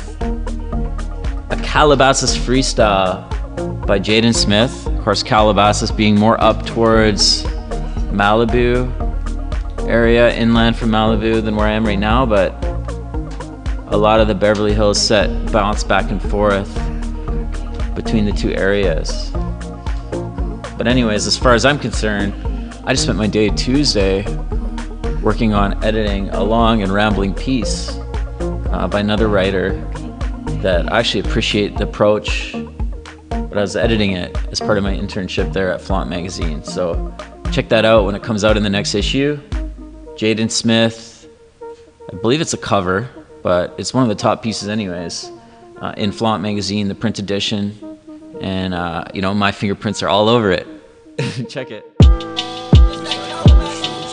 a Calabasas freestyle by Jaden Smith? Of course, Calabasas being more up towards Malibu area, inland from Malibu, than where I am right now, but a lot of the Beverly Hills set bounce back and forth between the two areas. But, anyways, as far as I'm concerned, I just spent my day Tuesday working on editing a long and rambling piece uh, by another writer that I actually appreciate the approach. But I was editing it as part of my internship there at Flaunt Magazine. So check that out when it comes out in the next issue. Jaden Smith, I believe it's a cover, but it's one of the top pieces, anyways, uh, in Flaunt Magazine, the print edition. And, uh, you know, my fingerprints are all over it. check it.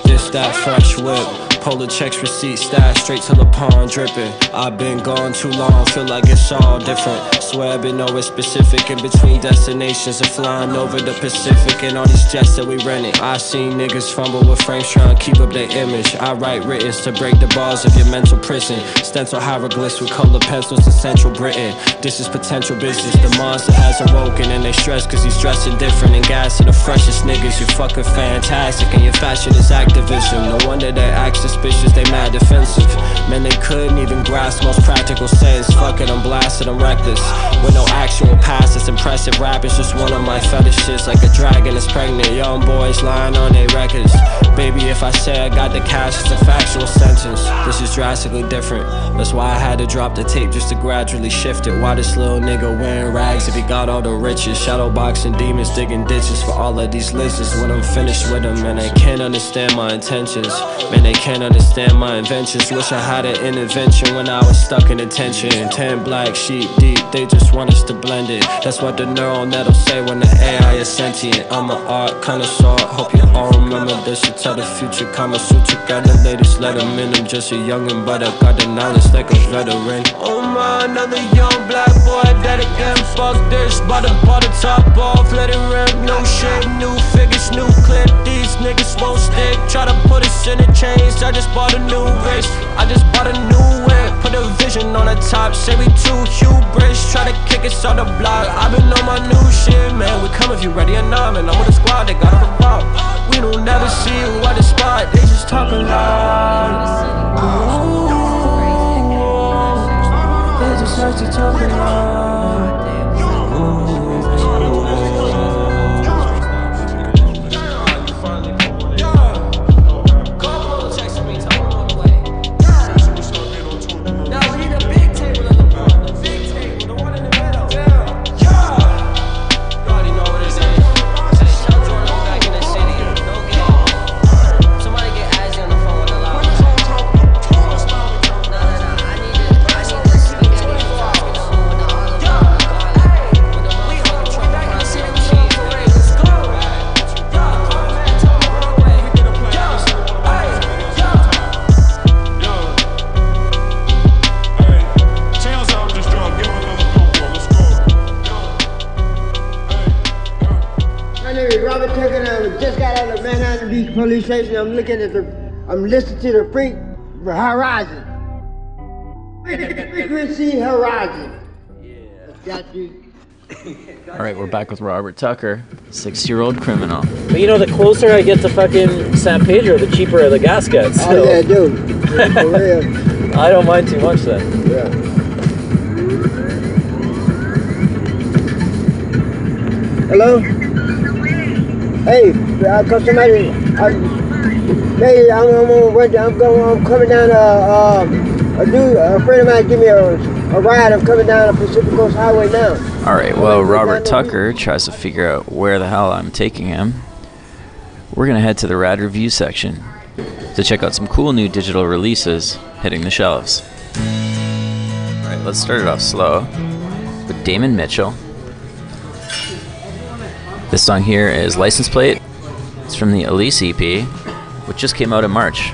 This that fresh whip. Polar checks, receipts, stash straight to the pond, dripping. I've been gone too long, feel like it's all different. Swear I've been nowhere specific in between destinations and flying over the Pacific and all these jets that we rented. I seen niggas fumble with frames trying to keep up their image. I write writtens to break the bars of your mental prison. Stencil hieroglyphs with colored pencils to central Britain. This is potential business. The monster has awoken and they stress cause he's dressing different. And gas are the freshest niggas. You fucking fantastic and your fashion is activism. No wonder they act suspicious, they mad defensive. Man, they couldn't even grasp most practical sense. Fuck it, I'm blasted, I'm reckless. With no actual past, it's impressive rap. It's just one of my fetishes. Like a dragon is pregnant. Young boys lying on their records. Baby, if I say I got the cash, it's a factual sentence. This is drastically different. That's why I had to drop the tape just to gradually shift it. Why this little nigga wearing rags if he got all the riches? Shadow boxing demons, digging ditches for all of these lizards. When I'm finished with them, and they can't understand my intentions. Man, they can't understand my inventions. Wish I had an intervention when I was stuck in attention. Ten black sheep deep, they just want us to blend it. That's what the neural net'll say when the AI is sentient. I'm an art connoisseur. Hope you all remember this. You tell the future Kama Sutra. Got the latest in. I'm just a youngin', but I got the knowledge like a veteran. Oh my, another young black boy that again. Fuck this, but I bought the top off. Let it rip, no shit, new figures, new clip. These niggas won't stick. Try to put us in a chains. I just bought a new wrist. I just bought a new whip. Put a vision on the top. Say we too hubris. Try to kick us on the block. I've been on my new shit, man. We come if you ready or not, man. I'm with the squad, they got on the. We don't never see you at the spot. They just talk a lot. Ooh, they just like to talk a lot. Station. I'm looking at the, I'm listening to the freak Horizon. Frequency Horizon. Yeah. Got you. All right, we're back with Robert Tucker, six-year-old criminal. But you know, the closer I get to fucking San Pedro, the cheaper the gas gets. Oh yeah, dude. For real. I don't mind too much then. Yeah. Hello? Hey, uh, cause uh, hey, I'm, I'm I'm going, I'm coming down, uh, um, a dude, a friend of mine give me a, a ride, I'm coming down the Pacific Coast Highway now. All right, well, Robert Tucker tries to figure out where the hell I'm taking him. We're gonna head to the rad review section. to check out some cool new digital releases hitting the shelves. Alright, let's start it off slow with Damon Mitchell. This song here is License Plate. It's from the Elise EP, which just came out in March.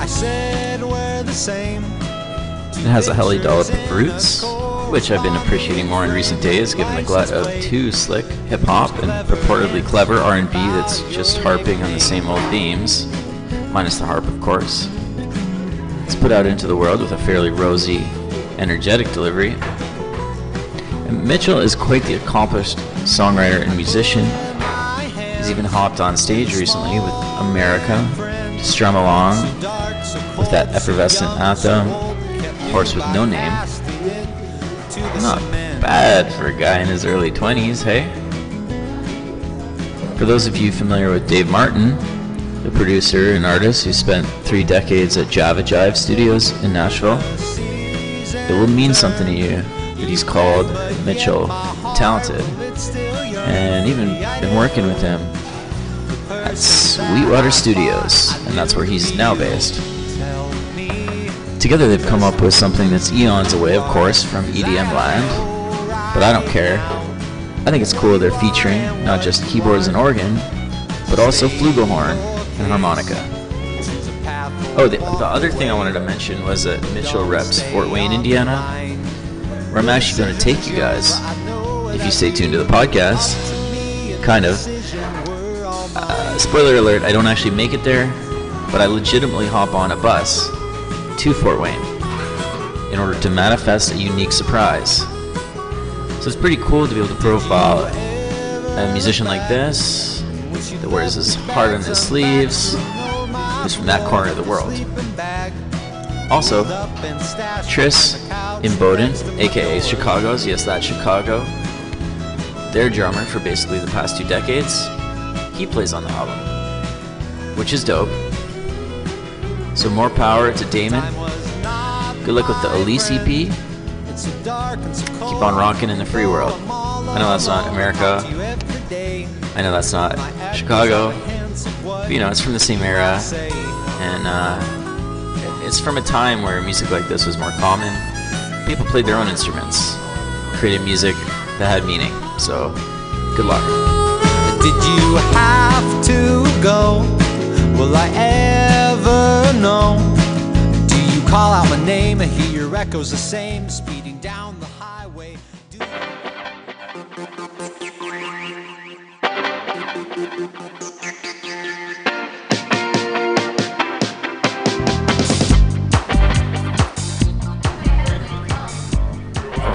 I said we're the. It has a Helly dollop of roots, which I've been appreciating more in recent days, given the glut of too slick hip hop and purportedly clever R&B that's just harping on the same old themes, minus the harp, of course. It's put out into the world with a fairly rosy, energetic delivery. And Mitchell is quite the accomplished songwriter and musician. He's even hopped on stage recently with America to strum along with that effervescent anthem, Horse with No Name. Not bad for a guy in his early 20s, hey? For those of you familiar with Dave Martin, the producer and artist who spent three decades at Java Jive Studios in Nashville, it will mean something to you that he's called Mitchell talented. And even been working with him at Sweetwater Studios, and that's where he's now based. Together they've come up with something that's eons away, of course, from EDM land, but I don't care. I think it's cool they're featuring not just keyboards and organ, but also flugelhorn and harmonica. Oh, the, the other thing I wanted to mention was that Mitchell reps Fort Wayne, Indiana, where I'm actually going to take you guys if you stay tuned to the podcast. Kind of. Uh, spoiler alert, I don't actually make it there, but I legitimately hop on a bus to Fort Wayne in order to manifest a unique surprise. So it's pretty cool to be able to profile a musician like this that wears his heart on his sleeves, who's from that corner of the world. Also, Tris Imboden, aka Chicago's, yes, that's Chicago, their drummer for basically the past two decades, he plays on the album, which is dope. So more power to Damon. Good luck with the Elise EP. Keep on rocking in the free world. I know that's not America. I know that's not Chicago. But, you know, it's from the same era. And uh, it's from a time where music like this was more common. People played their own instruments, created music that had meaning. So, good luck. Did you have to go? Will I ever know? Do you call out my name and hear your echoes the same? Speeding down the highway.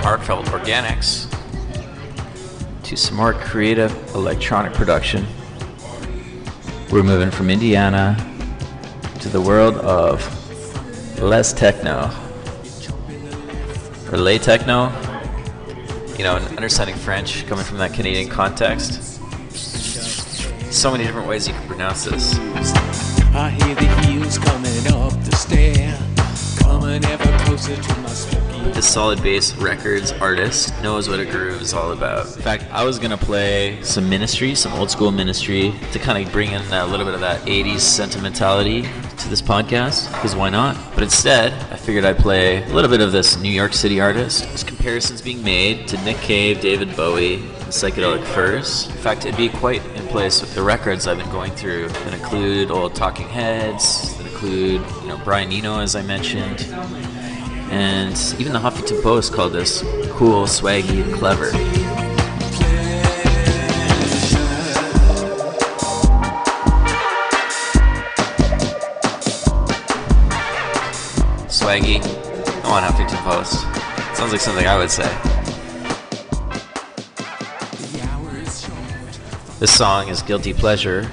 Heartfelt organics to some more creative electronic production. We're moving from Indiana to the world of less techno. Or lay techno. You know, and understanding French coming from that Canadian context. So many different ways you can pronounce this. I hear the heels coming up the The Solid Bass Records artist knows what a groove is all about. In fact, I was gonna play some ministry, some old school ministry, to kind of bring in a little bit of that 80s sentimentality to this podcast, because why not? But instead, I figured I'd play a little bit of this New York City artist. There's comparisons being made to Nick Cave, David Bowie, Psychedelic Furs. In fact, it'd be quite in place with the records I've been going through that include old Talking Heads, include, you know, Brian Eno, as I mentioned. And even the Huffington Post called this cool, swaggy, and clever. Swaggy. Come on, Huffington Post. Sounds like something I would say. This song is Guilty Pleasure,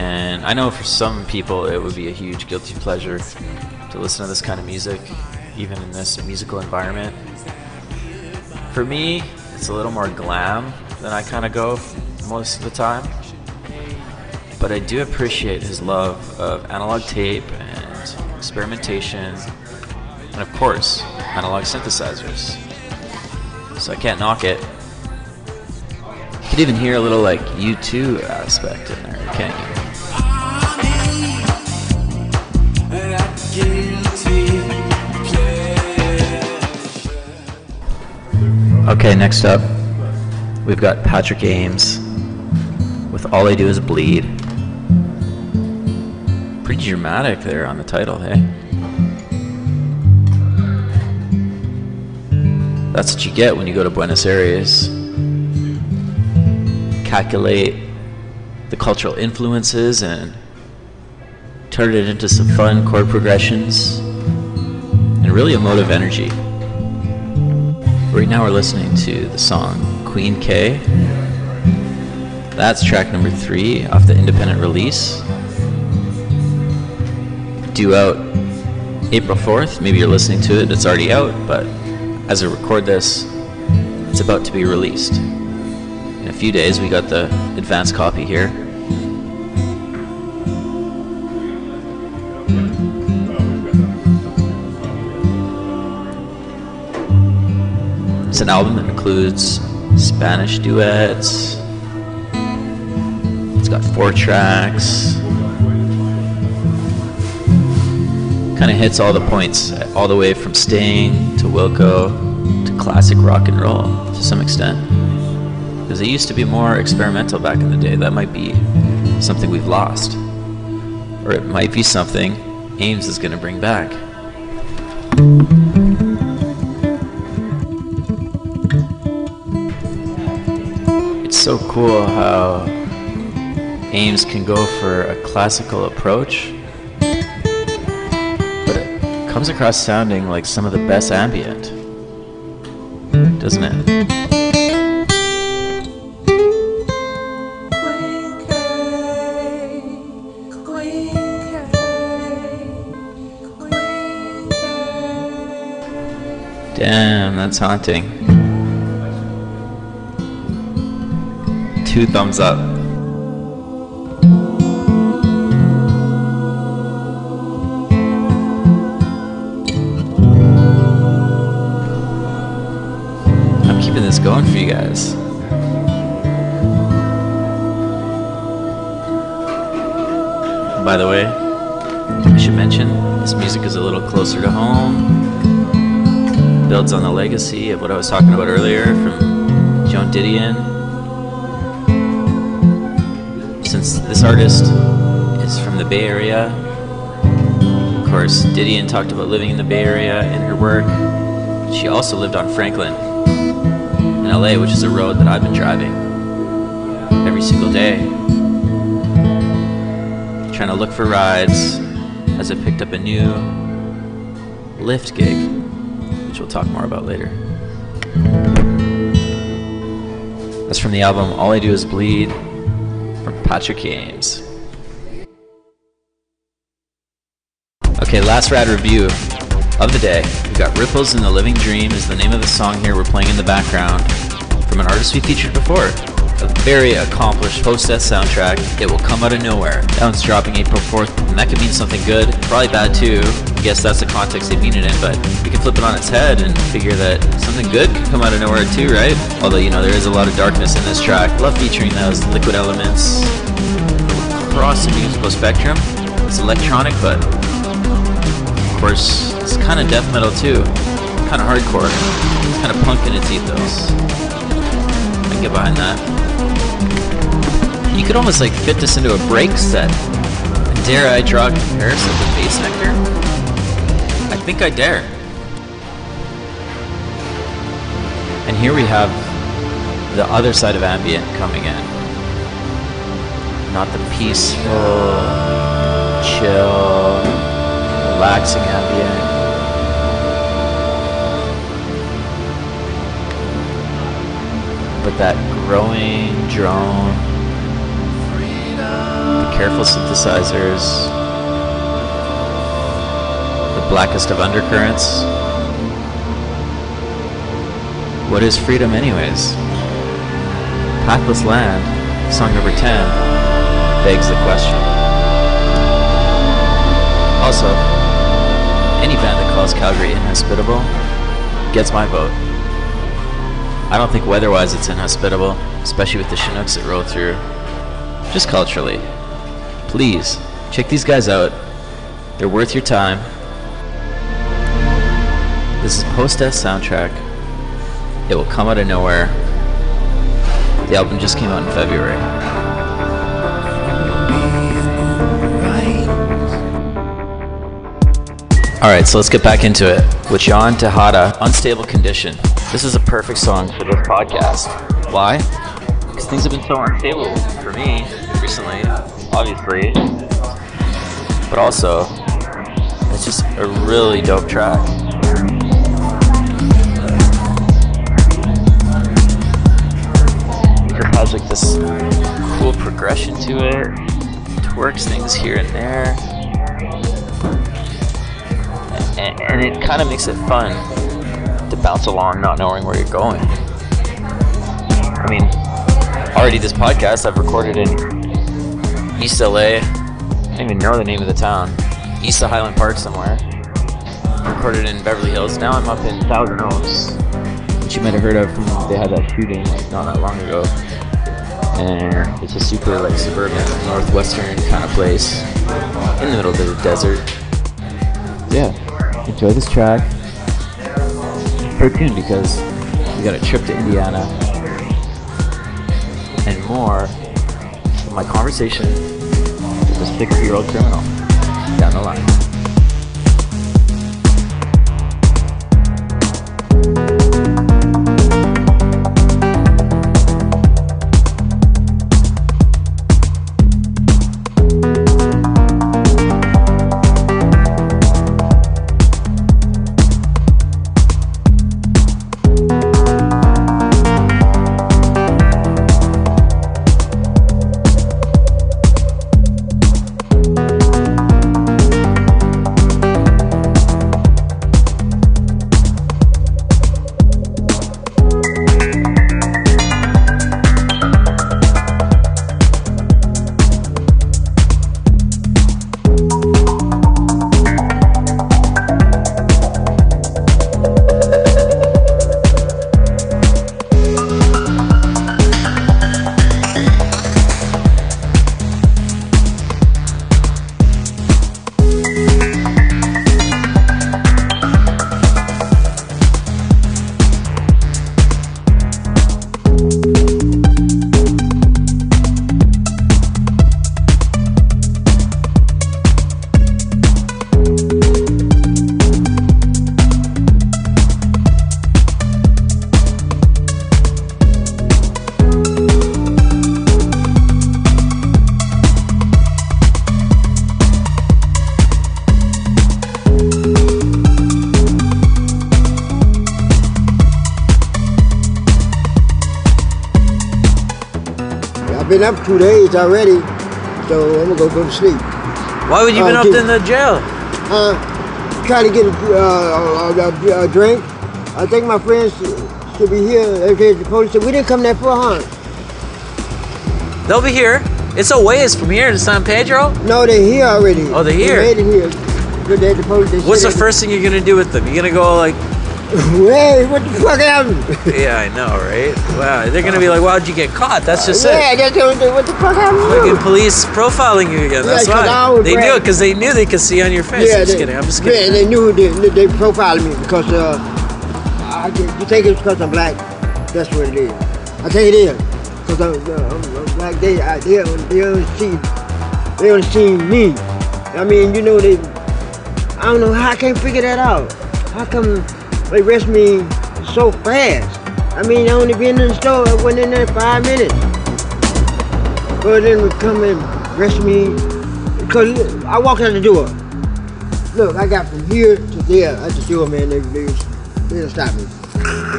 and I know for some people it would be a huge guilty pleasure to listen to this kind of music, even in this musical environment. For me, it's a little more glam than I kind of go most of the time. But I do appreciate his love of analog tape and experimentation, and of course, analog synthesizers. So I can't knock it. You could even hear a little like U2 aspect in there, can't you? Okay, next up, we've got Patrick Ames with All I Do Is Bleed. Pretty dramatic there on the title, hey? That's what you get when you go to Buenos Aires. Calculate the cultural influences and turn it into some fun chord progressions and really emotive energy. Now we're listening to the song Queen K. That's track number three off the independent release. Due out April 4th. Maybe you're listening to it, it's already out, but as I record this, it's about to be released. In a few days, we got the advance copy here. Album that includes Spanish duets. It's got four tracks. Kind of hits all the points, all the way from Sting to Wilco to classic rock and roll to some extent. Because it used to be more experimental back in the day. That might be something we've lost. Or it might be something Ames is going to bring back. So cool how Ames can go for a classical approach, but it comes across sounding like some of the best ambient, doesn't it? Damn, that's haunting. Two thumbs up. I'm keeping this going for you guys. By the way, I should mention this music is a little closer to home. Builds on the legacy of what I was talking about earlier from Joan Didion. Since this artist is from the Bay Area, of course, Didion talked about living in the Bay Area in her work. She also lived on Franklin in LA, which is a road that I've been driving every single day. Trying to look for rides as I picked up a new Lyft gig, which we'll talk more about later. That's from the album All I Do Is Bleed Patrick Ames. Okay, last rad review of the day. We got Ripples in the Living Dream is the name of the song here we're playing in the background from an artist we featured before. A very accomplished post-death soundtrack. It will come out of nowhere. That one's dropping April 4th, and that could mean something good, probably bad too. I guess that's the context they mean it in, but you can flip it on its head and figure that something good could come out of nowhere too, right? Although, you know, there is a lot of darkness in this track. Love featuring those liquid elements across the musical spectrum. It's electronic, but of course, it's kind of death metal too. Kind of hardcore. It's kind of punk in its ethos. I can get behind that. You could almost like fit this into a break set. Dare I draw a comparison with Bassnectar? I think I dare. And here we have the other side of ambient coming in. Not the peaceful, chill, relaxing ambient. But that growing drone, the careful synthesizers, the blackest of undercurrents. What is freedom, anyways? Pathless Land, song number 10, begs the question. Also, any band that calls Calgary inhospitable gets my vote. I don't think weather-wise it's inhospitable, especially with the Chinooks that roll through. Just culturally. Please, check these guys out. They're worth your time. This is post-death soundtrack. It will come out of nowhere. The album just came out in February. Alright, so let's get back into it. With John Tejada, Unstable Condition. This is a perfect song for this podcast. Why? Because things have been so unstable for me recently, obviously. But also, it's just a really dope track. Like this cool progression to it. Twerks things here and there and, and it kind of makes it fun to bounce along not knowing where you're going. I mean, already this podcast I've recorded in East LA. I don't even know the name of the town. East of Highland Park somewhere. Recorded in Beverly Hills. Now I'm up in Thousand Oaks, which you might have heard of from they had that shooting like not that long ago. And it's a super like suburban northwestern kind of place in the middle of the desert. Yeah, enjoy this track. Stay tuned because we got a trip to Indiana and more from my conversation with this 60 year old criminal down the line. Up two days already, so I'm gonna go go to sleep. Why would you Uh, been up in the jail? Uh, trying to get a, uh, a, a, a drink. I think my friends should be here. Okay, the police said we didn't come that far, huh? They'll be here. It's a ways from here to San Pedro. No, they're here already. Oh, they're They here. made it here. Good day, the police. They What's the first thing you're gonna do with them? You gonna go like, Hey, what the fuck happened? yeah, I know, right? Wow, they're gonna be like, why'd you get caught? That's just yeah, it. Yeah, that's what, the fuck happened? Fucking police profiling you again. That's Yeah, why they do it because they knew they could see on your face. I'm just they, kidding. I'm just Yeah, they knew they, they profiled me because uh, I, you think it's because I'm black? That's what it is. I think it is because I'm, uh, I'm, black. They, I, they, they don't see, they don't see me. I mean, you know they. I don't know how I can't figure that out. How come they arrest me so fast? I mean, I only been in the store. I went in there five minutes. But then we come and arrest me because I walked out the door. Look, I got from here to there at the door, man. They, they, they didn't stop me.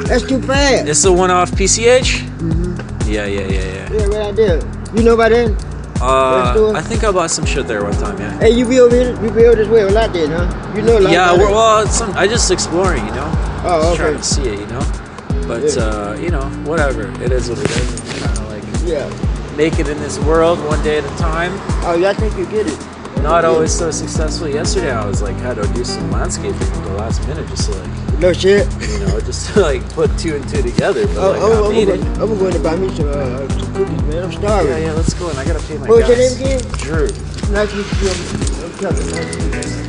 That's too fast. It's the one off PCH. Mm-hmm. Yeah, yeah, yeah, yeah. Yeah, right out there. You know about that? Uh. I think I bought some shit there one time. Yeah. Hey, you be over here, you be over this way a lot then, huh? You know a lot Yeah, well, some, I just exploring, you know. Oh, okay. trying to see it, you know. But Yeah. uh, you know, whatever. It is what it is. It's kind of like Yeah. make it in this world one day at a time. Oh, yeah, I think you get it. Not always so successful. Yesterday, I was like had to do some landscaping at the last minute just to like No shit. You know, just to, like put two and two together. But Oh, like, oh, I I'm, made going. I'm going to buy me some, uh, some cookies, man. I'm starving. Yeah, yeah, let's go. And I gotta pay my What's your name again? Drew. Nice to meet you. I'm, I'm Nice to meet you.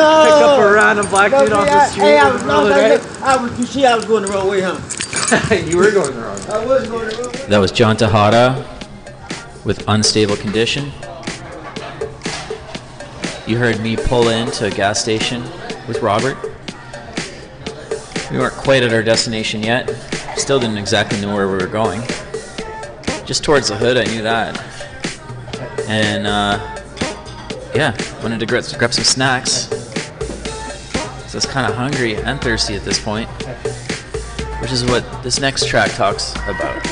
No. pick up a random black No, dude off the street Hey, I was, the middle of the I was, I was, you see, I was going the wrong way, huh? you were going the wrong way. I was going the wrong way. That was John Tejada with Unstable Condition. You heard me pull into a gas station with Robert. We weren't quite at our destination yet. Still didn't exactly know where we were going. Just towards the hood, I knew that. And uh, yeah, wanted to grab, grab some snacks. So I was kind of hungry and thirsty at this point, which is what this next track talks about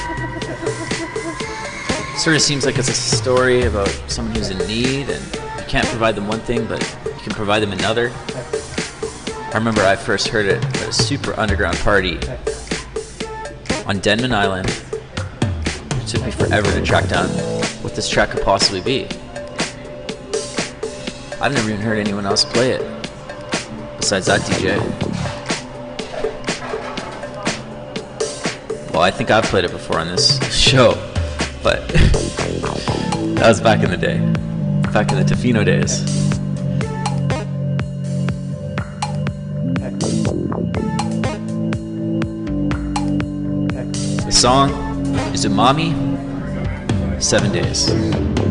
sort of seems like it's a story about someone who's in need and you can't provide them one thing, but you can provide them another. I remember I first heard it at a super underground party on Denman Island. It took me forever to track down what this track could possibly be. I've never even heard anyone else play it besides that DJ. Well, I think I've played it before on this show, but that was back in the day, back in the Tofino days. The song is Umami, Seven Days.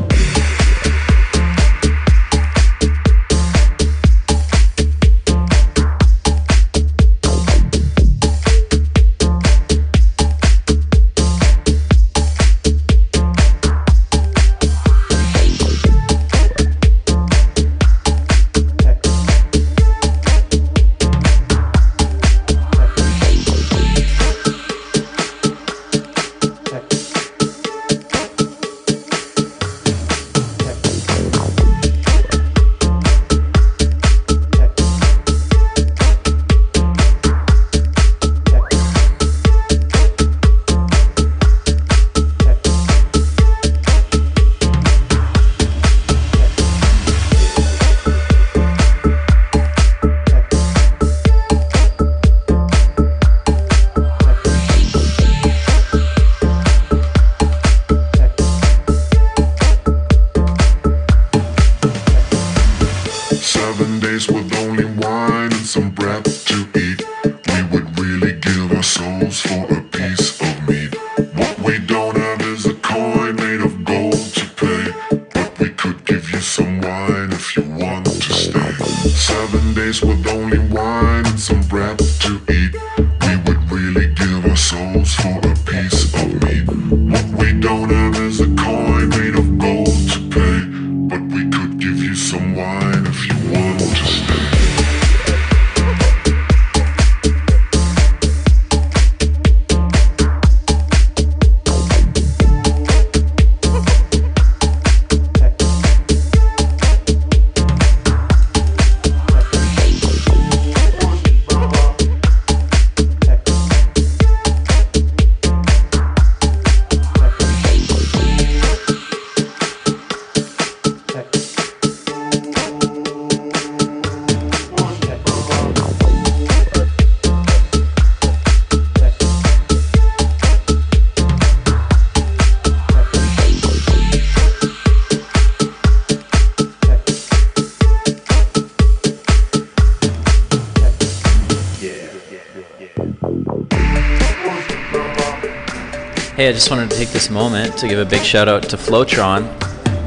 I just wanted to take this moment to give a big shout out to Flowtron,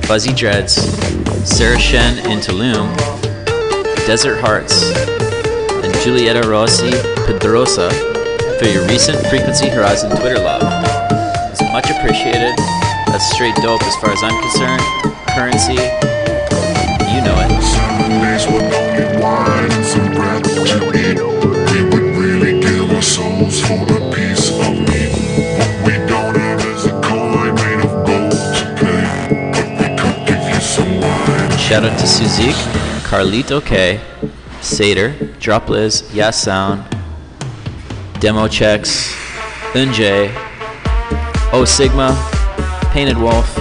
Fuzzy Dreads, Sarah Shen in Tulum, Desert Hearts, and Julieta Rossi Pedrosa for your recent Frequency Horizon Twitter love. It's much appreciated. That's straight dope as far as I'm concerned. Currency, Shout out to Suzik, Carlito K, Sater, Drop Liz, Yes Sound, Demo Checks, Unjay, O Sigma, Painted Wolf,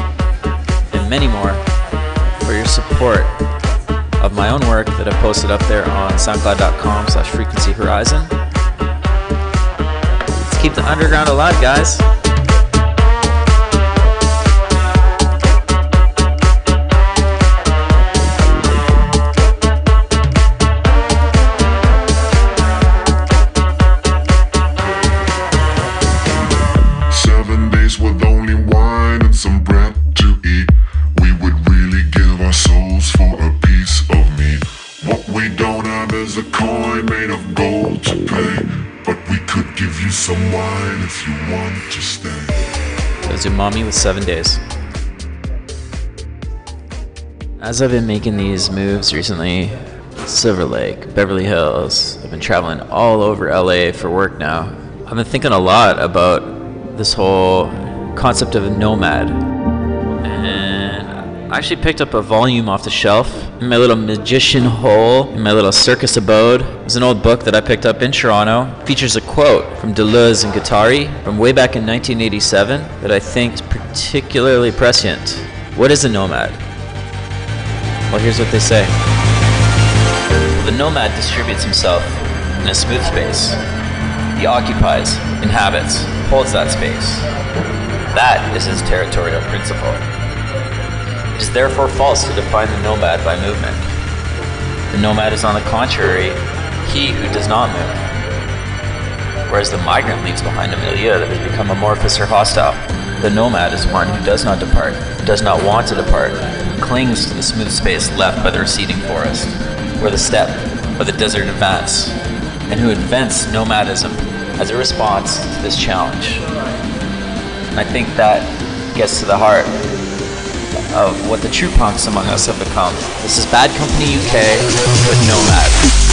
and many more for your support of my own work that I've posted up there on soundcloud.com frequency horizon. Let's keep the underground alive, guys. Umami with seven days. As I've been making these moves recently, Silver Lake, Beverly Hills, I've been traveling all over LA for work now. I've been thinking a lot about this whole concept of a nomad. And I actually picked up a volume off the shelf in my little magician hole, in my little circus abode. It's an old book that I picked up in Toronto. It features a quote from Deleuze and Guattari from way back in 1987 that I think is particularly prescient. What is a nomad? Well, here's what they say. The nomad distributes himself in a smooth space. He occupies, inhabits, holds that space. That is his territorial principle. It is therefore false to define the nomad by movement. The nomad is, on the contrary, he who does not move. Whereas the migrant leaves behind a milieu that has become amorphous or hostile. The nomad is one who does not depart, does not want to depart, clings to the smooth space left by the receding forest, where the steppe or the desert advance, and who invents nomadism as a response to this challenge. And I think that gets to the heart of what the true punks among us have become. This is Bad Company UK with Nomad.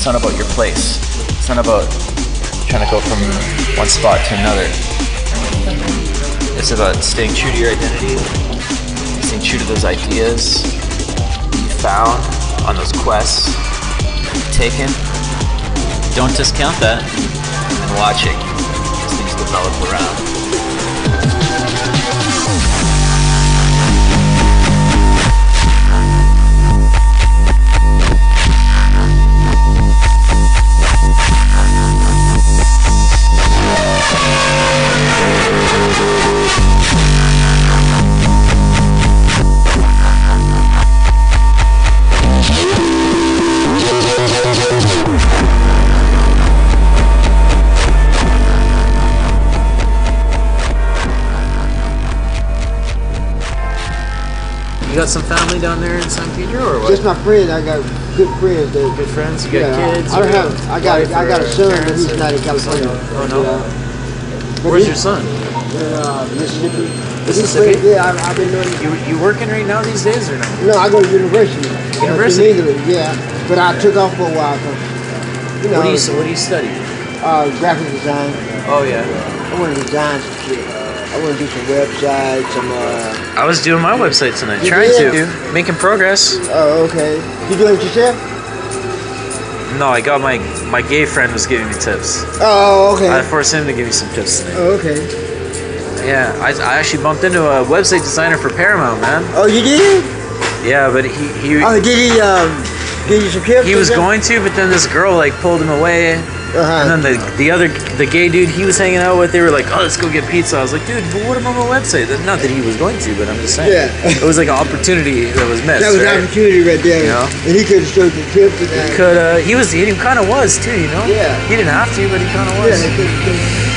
It's not about your place. It's not about trying to go from one spot to another. It's about staying true to your identity, staying true to those ideas you found on those quests you've taken. Don't discount that and watching as things develop around. Got some family down there in San Pedro, or what? Just my friends. I got good friends. That, Good friends. You got yeah, kids. I, I don't have. I got. I got a son, but he's not in California. Oh no. Yeah. Where's he- your son? Uh, Mississippi. Mississippi? Yeah, I, I've been doing. You you working right now these days or no? No, I go to university. University? Yeah. But I took off for a while. 'cause, you know, What do you what do you study? uh, graphic design. Oh yeah. I want to design some shit. I want to do some websites, some. Uh, I was doing my website tonight, You trying did? to making progress. oh, okay. You doing it yourself? No, I got my my gay friend was giving me tips. Oh, okay. I forced him to give me some tips tonight. Oh, okay. Yeah, I, I actually bumped into a website designer for Paramount, man. Oh, you did? Yeah, but he he Oh, did he? Um, Give you some tips? He was going to, but then this girl like pulled him away. Uh-huh. And then the the other the gay dude he was hanging out with, they were like, "Oh, let's go get pizza." I was like, "Dude, but what about my website?" Not that he was going to, but I'm just saying. Yeah. It was like an opportunity that was missed. That was right? an opportunity right there. You know? And he could have showed the and that. Could uh, he was he kind of was too, you know? Yeah. He didn't have to, but he kind of was. Yeah,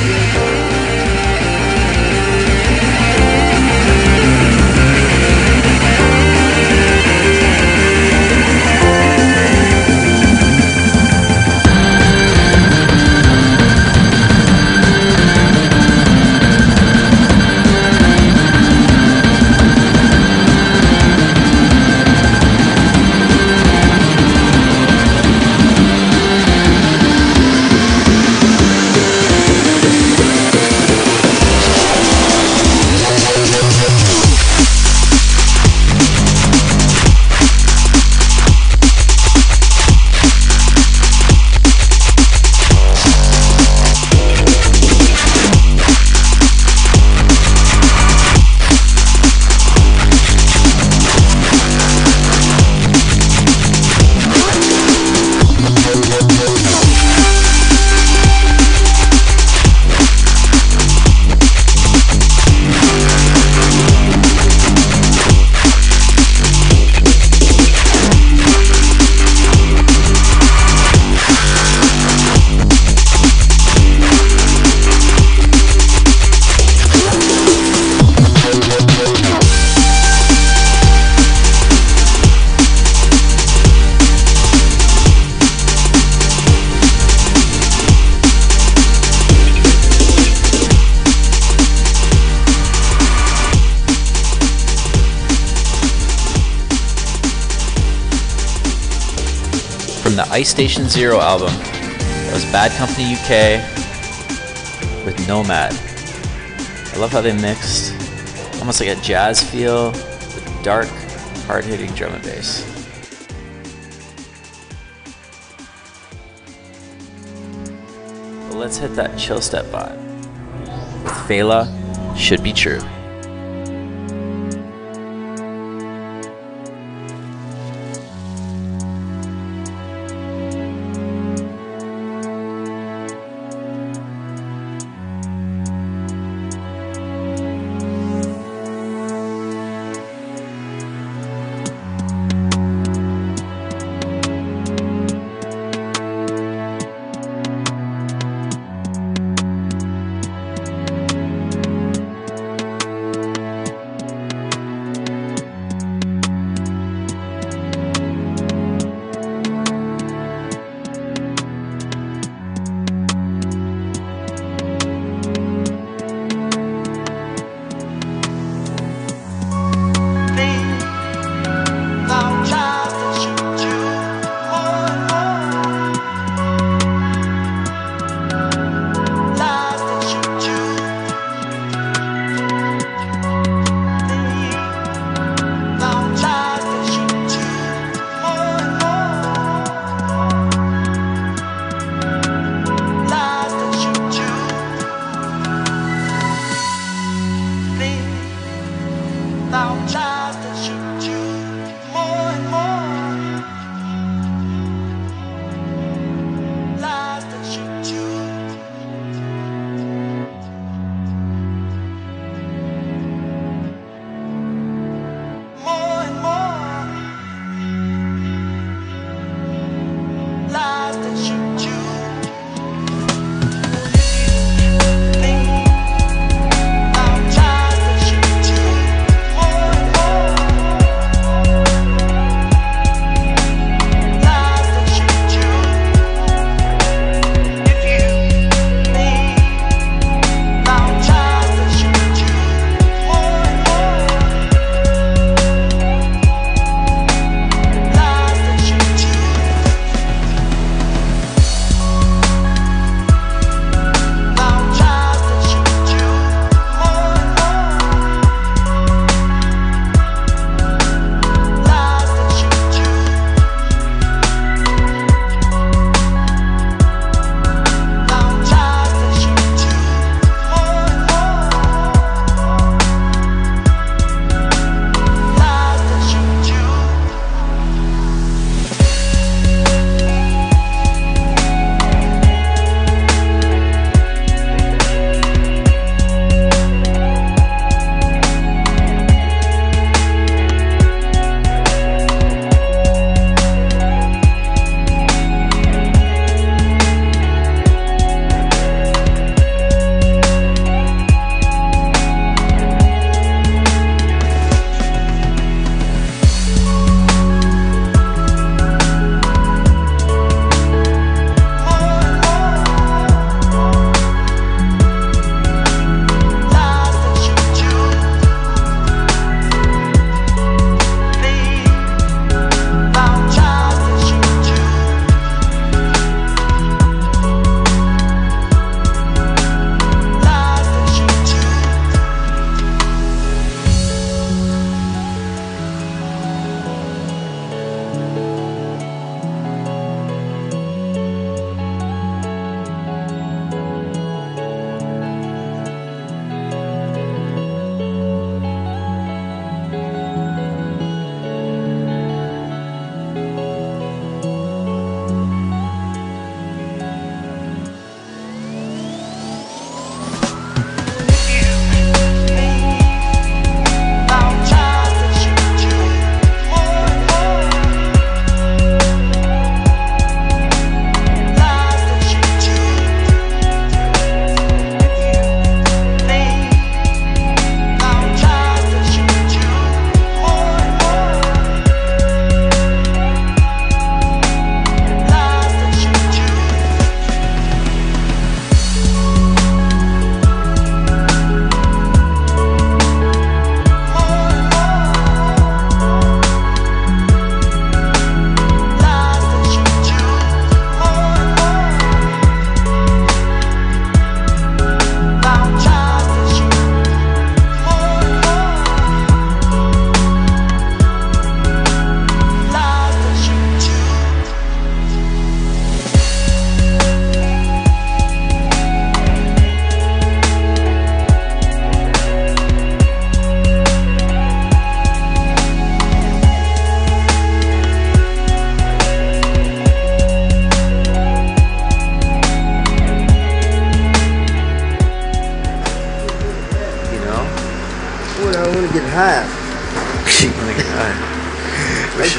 Ice Station Zero album, that was Bad Company UK with Nomad. I love how they mixed almost like a jazz feel with dark, hard hitting drum and bass. Let's hit that chill step vibe. With Fela, should be true.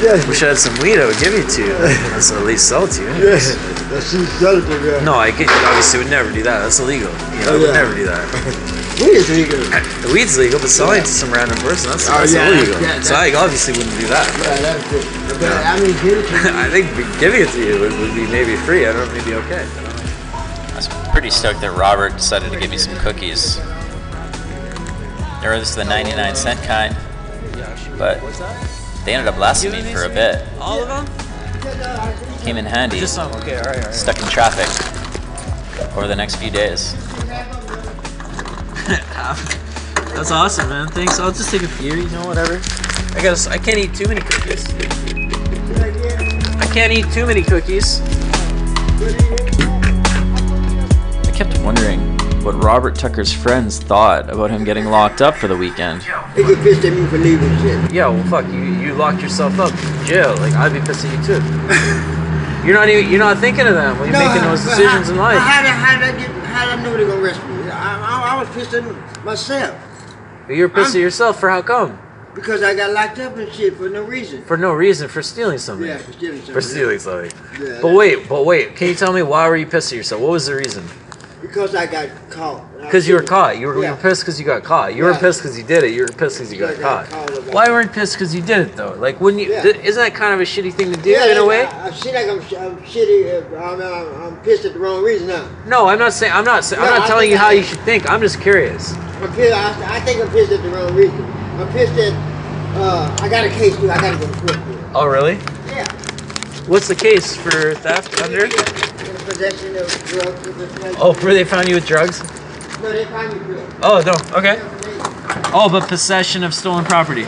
We should, we should have some weed. I would give you two. That's at least sell it to you. Yes, that's she's relative. Yeah. No, I get, obviously would never do that. That's illegal. You know, I Oh, would yeah. never do that. Weed is legal. The uh, weed's legal, but selling to some random person, that's, Oh, that's yeah, illegal. that's- so I obviously wouldn't do that. Yeah, that's it. But I mean, give it to me. I think giving it to you would, would be maybe free. I don't know, maybe okay. I was pretty stoked that Robert decided to give me some cookies. They were just the 99 cent kind, but they ended up lasting me for a bit. All of them? Came in handy. Just some. Okay, all right, all right. Stuck in traffic over the next few days. That's awesome, man. Thanks. I'll just take a few. You know, whatever. I guess I can't eat too many cookies. I can't eat too many cookies. I kept wondering what Robert Tucker's friends thought about him getting locked up for the weekend. They get pissed at me for leaving shit. Yeah, well, fuck you. You locked yourself up in jail. Like I'd be pissed at you too. you're not even. You're not thinking of them when you're making those decisions how, in life. How did, how did I get? How did I know they gonna arrest me? I, I, I was pissed at myself You're pissed at yourself for how come? because I got locked up and shit for no reason. For no reason, for stealing something. Yeah, for stealing something. For stealing something. Yeah, But wait, but wait. Can you tell me why were you pissed at yourself? What was the reason? Because I got caught. Because you were caught. You were, you were pissed because you got caught. You were Yeah. pissed because you did it. You were pissed because you got I got caught. Why weren't you pissed because you did it though? Like, wouldn't you? Yeah. th- isn't that kind of a shitty thing to do Yeah, in a way? I, I feel like I'm, I'm shitty. uh, I'm, I'm, I'm pissed at the wrong reason now. No, I'm not saying. I'm not. Say, I'm not I telling you how you should think. I'm just curious. I'm pissed, I, I think I'm pissed at the wrong reason. I'm pissed at. Uh, I got a case too. I gotta go to court. Oh, really? Yeah. What's the case for theft under? Possession of drugs. or something like Oh, where they found you with drugs? No, they find me drugs. Oh, no. Okay. Oh, but possession of stolen property.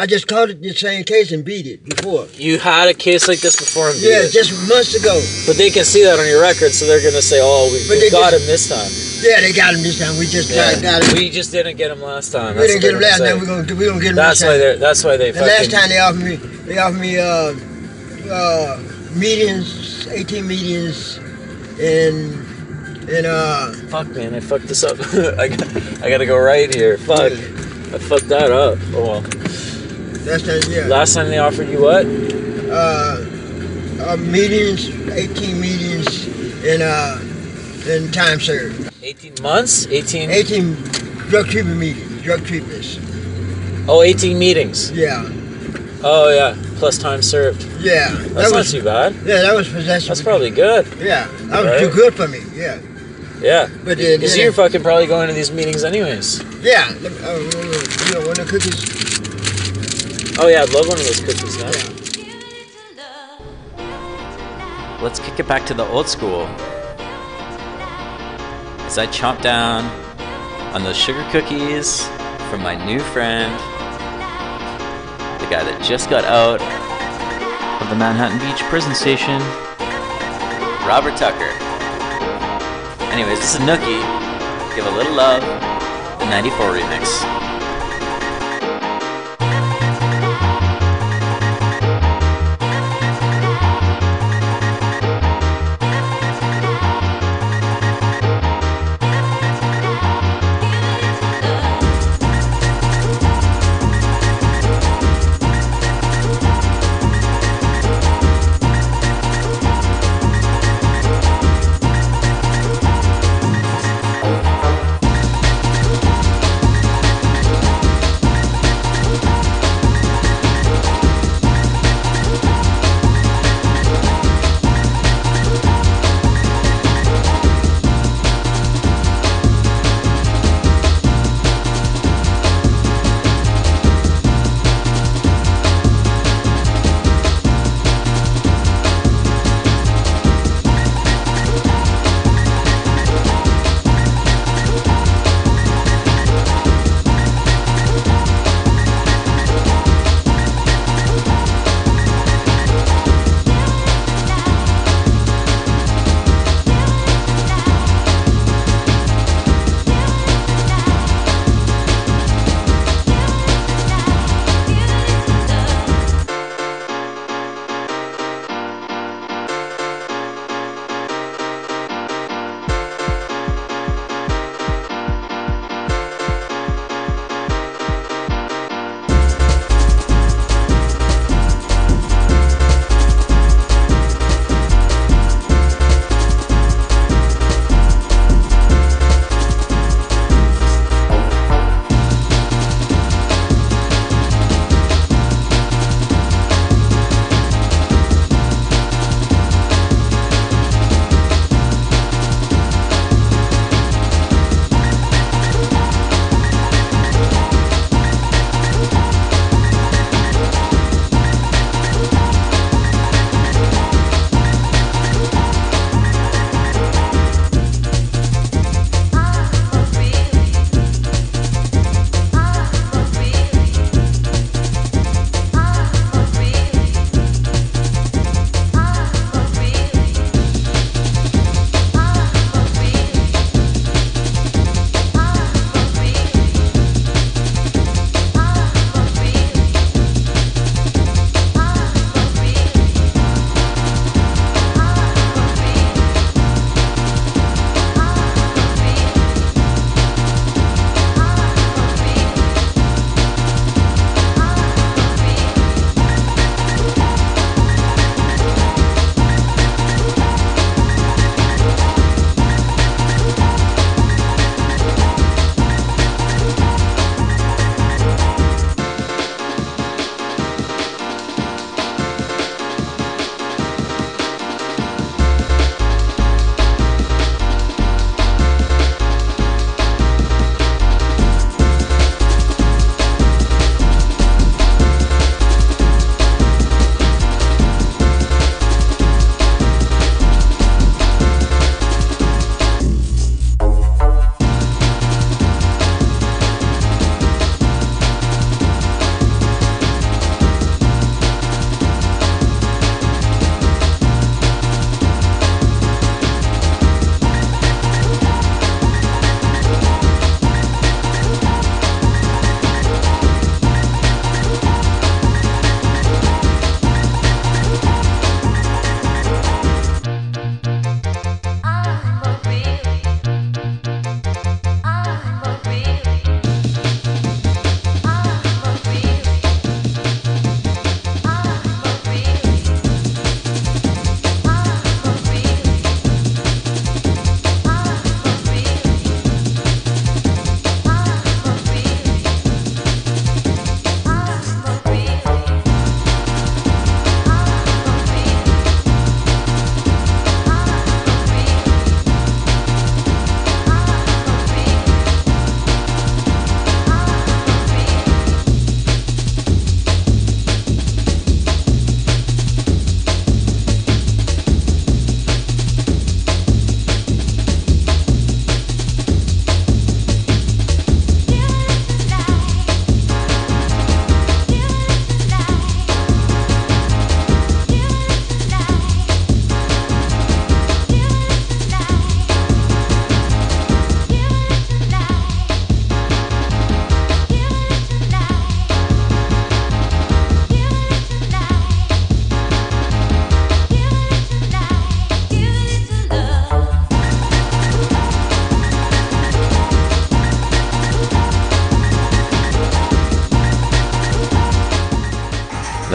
I just called it the same case and beat it before. You had a case like this before and beat Yeah, it. just months ago. But they can see that on your record, so they're gonna say, "Oh, we, But we they got just- him this time." Yeah, they got him this time. We just Yeah. got, got him. We just didn't get him last time. We didn't get him last time. say. We gonna we gonna get him That's this why time. they. That's why they. The last time they offered me, they offered me uh, uh, meetings, 18 meetings, and and uh. Fuck, man, I fucked this up. I got, I gotta go right here. Fuck, I fucked that up. Oh well. Last time, yeah. Last time they offered you what? uh, uh, meetings, 18 meetings, in uh, and time served. 18 months? 18? 18 drug treatment meetings, drug treatments. Oh, 18 meetings. Yeah, Oh yeah, plus time served. yeah. That's that was, not too bad. Yeah, that was possession. That's probably good. Yeah, that was Right? too good for me. Yeah, Yeah. But, uh, Because you're fucking probably going to these meetings anyways. yeah. Uh, you know, when the cookies. Oh yeah, I'd love one of those cookies, man. Let's kick it back to the old school. As I chomp down on those sugar cookies from my new friend, the guy that just got out of the Manhattan Beach prison station, Robert Tucker. Anyways, this is Nookie. Give a little love, the 94 remix.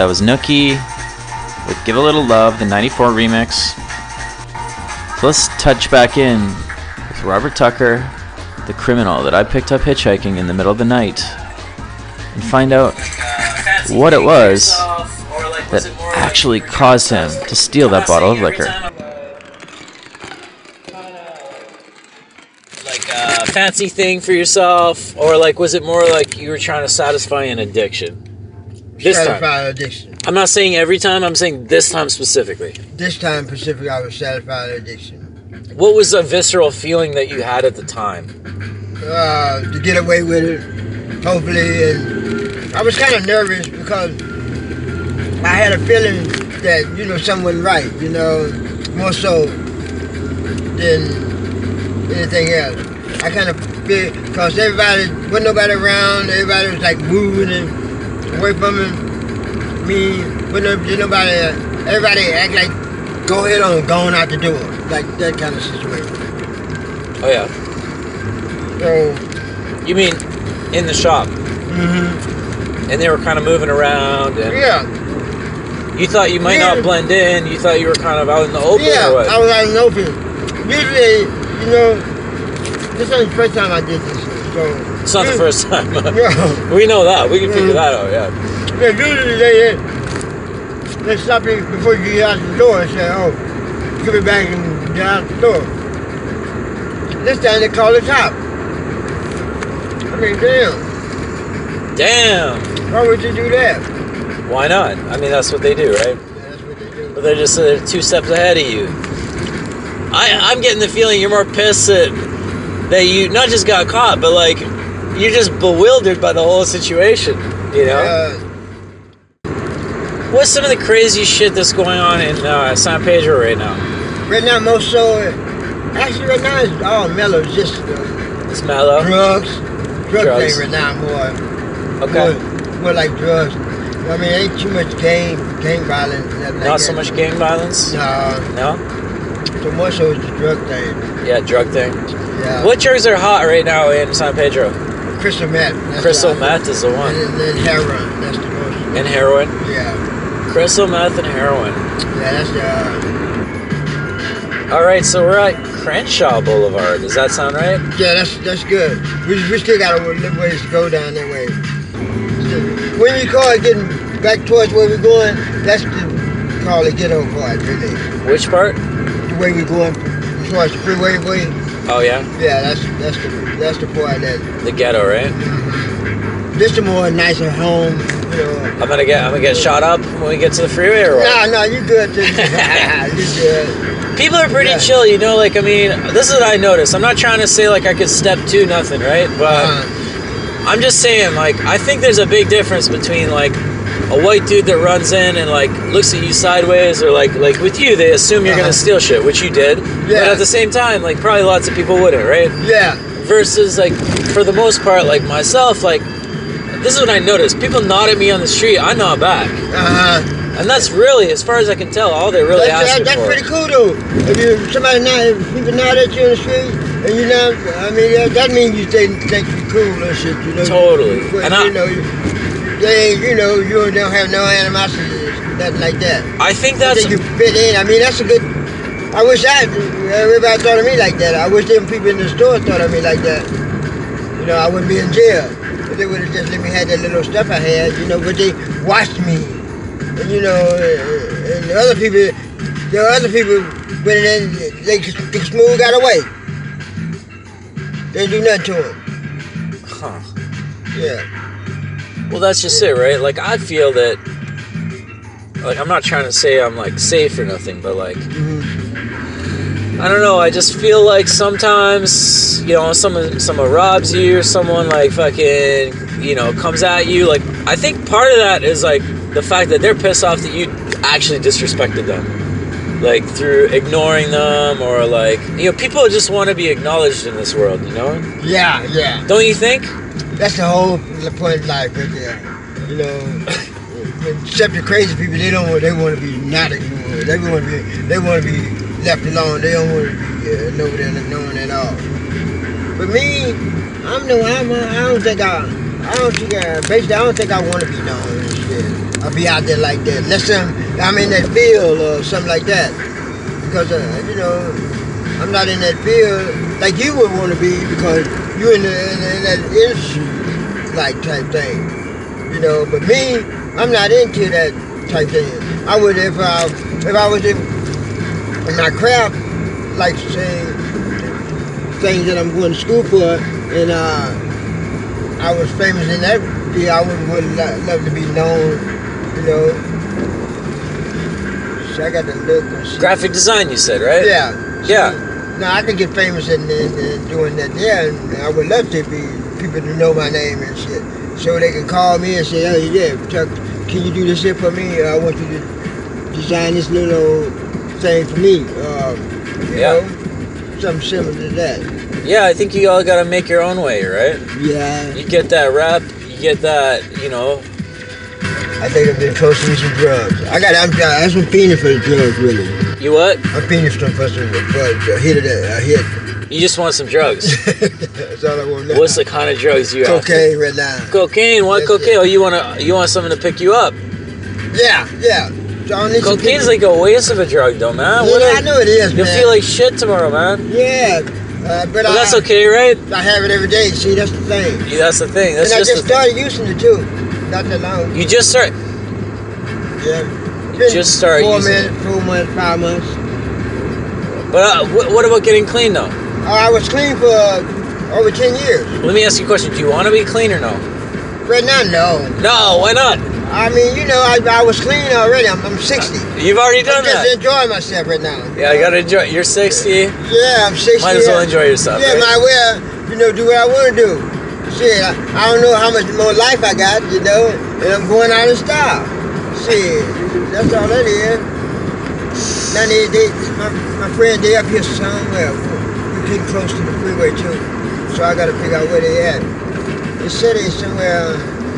That was Nookie with Give a Little Love, the 94 remix. So let's touch back in with Robert Tucker, the criminal that I picked up hitchhiking in the middle of the night, and find out what it was that actually caused him to steal that bottle of liquor. Like a fancy thing for yourself, or like was it more like you were trying to satisfy an addiction? This time. Addiction. I'm not saying every time. I'm saying this time specifically. This time specifically, I was satisfied with addiction. What was a visceral feeling that you had at the time? Uh, to get away with it, hopefully. And I was kind of nervous because I had a feeling that, you know, something wasn't right, you know, more so than anything else. I kind of feel, because everybody, wasn't nobody around, everybody was like moving and away from me. No- nobody, everybody act like, go ahead on, going out the door. Like that kind of situation. Oh yeah. So, You mean in the shop? hmm And they were kind of moving around, and yeah. you thought you might Yeah. not blend in. You thought you were kind of out in the open, Yeah, or what? I was out in the open. Usually, you know, this ain't the first time I did this. So it's not the first time. Yeah. we know that. We can figure Mhm. that out. Yeah. Yeah, usually they they stop you before you get out the door and say, "Oh, give it back and get out the door." This time they call the top. I mean, damn. Damn. Why would you do that? Why not? I mean, that's what they do, right? That's what they do. But they're just uh, two steps ahead of you. I, I'm getting the feeling you're more pissed that, that you not just got caught, but like you're just bewildered by the whole situation. You know? Uh, What's some of the crazy shit that's going on in uh, San Pedro right now? right now, most so, uh, actually, right now it's all mellow. It's just uh, It's mellow. drugs. Drug Drugs. thing right now more. Okay. More, more like drugs. I mean, ain't too much gang, gang violence. Like Not so that. much gang violence. No. No. So more so it's the drug thing. Yeah, drug thing. Yeah. What drugs are hot right now in San Pedro? Crystal meth. Crystal meth is the one, And then heroin. That's the most. and heroin. Yeah. Crystal meth and heroin. Yeah, that's the. Uh, All right, so we're at Crenshaw Boulevard. Does that sound right? yeah, that's that's good. We, we still got a little ways to go down that way. When you call it getting back towards where we're going, that's the call it ghetto part, really. Which part? The way we're going towards the freeway way. Oh yeah, Yeah, that's that's the that's the part that the ghetto, right? this the more nicer home. You know. I'm gonna get I'm gonna get shot up when we get to the freeway or what? No, no, you good. You good. People are pretty Yeah. chill, you know. Like I mean, this is what I noticed. I'm not trying to say like I could step to nothing, right? But Uh, I'm just saying, like, I think there's a big difference between like a white dude that runs in and like looks at you sideways, or like like with you, they assume you're Uh-huh. gonna steal shit, which you did. yeah. But at the same time, like probably lots of people wouldn't, right? yeah. Versus like for the most part, like myself, like this is what I noticed. People nod at me on the street, I nod back, Uh huh. and that's really, as far as I can tell, all they're really that's, asking that- that's for. pretty cool though. If you somebody nod, if people nod at you on the street, and you know, I mean, that, that means you think think you cool or shit. You know. Totally. But, And you I- know, you, they, you know, you don't have no animosity, nothing like that. I think I that's think you fit in. I mean, that's a good. I wish I everybody thought of me like that. I wish them people in the store thought of me like that. You know, I wouldn't be in jail. If they would have just let me have that little stuff I had, you know, but they watched me. And, you know, and the other people, there are other people went in they, they smooth got away. They didn't do nothing to him. Huh. Yeah. Well, that's just it, right? Like, I feel that, like, I'm not trying to say I'm like safe or nothing, but like, I don't know. I just feel like sometimes, you know, someone someone robs you, or someone like fucking, you know, comes at you. Like, I think part of that is like the fact that they're pissed off that you actually disrespected them, like through ignoring them, or like, you know, people just want to be acknowledged in this world, you know? Yeah, yeah. Don't you think? That's the whole point of life right there. You know, except the crazy people, they don't want, they want to be not ignored. They want to be, they want to be left alone. They don't want to be uh, and known at all. But me, I'm no, I'm, I don't think I, I don't think I, basically, I don't think I want to be known. I'll be out there like that. Unless I'm, I'm in that field or something like that. Because, uh, you know, I'm not in that field like you would want to be because you're in, the, in, in that industry like type thing. You know, but me, I'm not into that type thing. I would if I if I was in, in my craft, like saying things that I'm going to school for, and uh, I was famous in that field, I would, would lo- love to be known. You know, so I got the look. Graphic design, you said, right? Yeah. Yeah. Now I could get famous in, in, in doing that there, and I would love to be people to know my name and shit, so they can call me and say, "Oh yeah, Chuck, can you do this here for me? I want you to design this little thing for me." Um, you Yeah. know, something similar to that. Yeah, I think you all gotta make your own way, right? Yeah. You get that rep, you get that, you know. I think I've been close to some drugs. I got, I'm, I'm some fiending for the drugs, really. You what? For some for some, for a hit of that, a hit. You just want some drugs. That's all I want now. What's the kind of drugs you have? Cocaine right now. Cocaine. Why Yes, cocaine? Oh, you wanna you want something to pick you up? Yeah, yeah. I some Cocaine's like a waste of a drug, though, man. Yeah, What I a- know it is, man. You'll man. feel like shit tomorrow, man. Yeah, uh, but But I, that's okay, right? I have it every day. See, that's the thing. Yeah, that's the thing. That's and I just, just the started using it too. Not that long. You just start. Yeah. Just started four using it. months, four months, five months. But uh, wh- what about getting clean though? Uh, I was clean for uh, over ten years. Let me ask you a question. Do you want to be clean or no? Right now, no. No, why not? I mean, you know, I, I was clean already. I'm, I'm 60. You've already done I'm just that. enjoying myself right now. Yeah, I gotta enjoy. You're 60. Yeah, I'm 60. Might as well enjoy yourself. Yeah, right? might well, you know, do what I want to do. Shit, I, I don't know how much more life I got, you know, and I'm going out in style. Shit, that's all that is. Now they, they my, my friend, they up here somewhere. We're getting close to the freeway too, so I got to figure out where they at. They said they somewhere.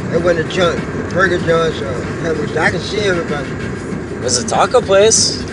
They went to junk, burger joints or hamburgers. I can see everybody. There's a taco place.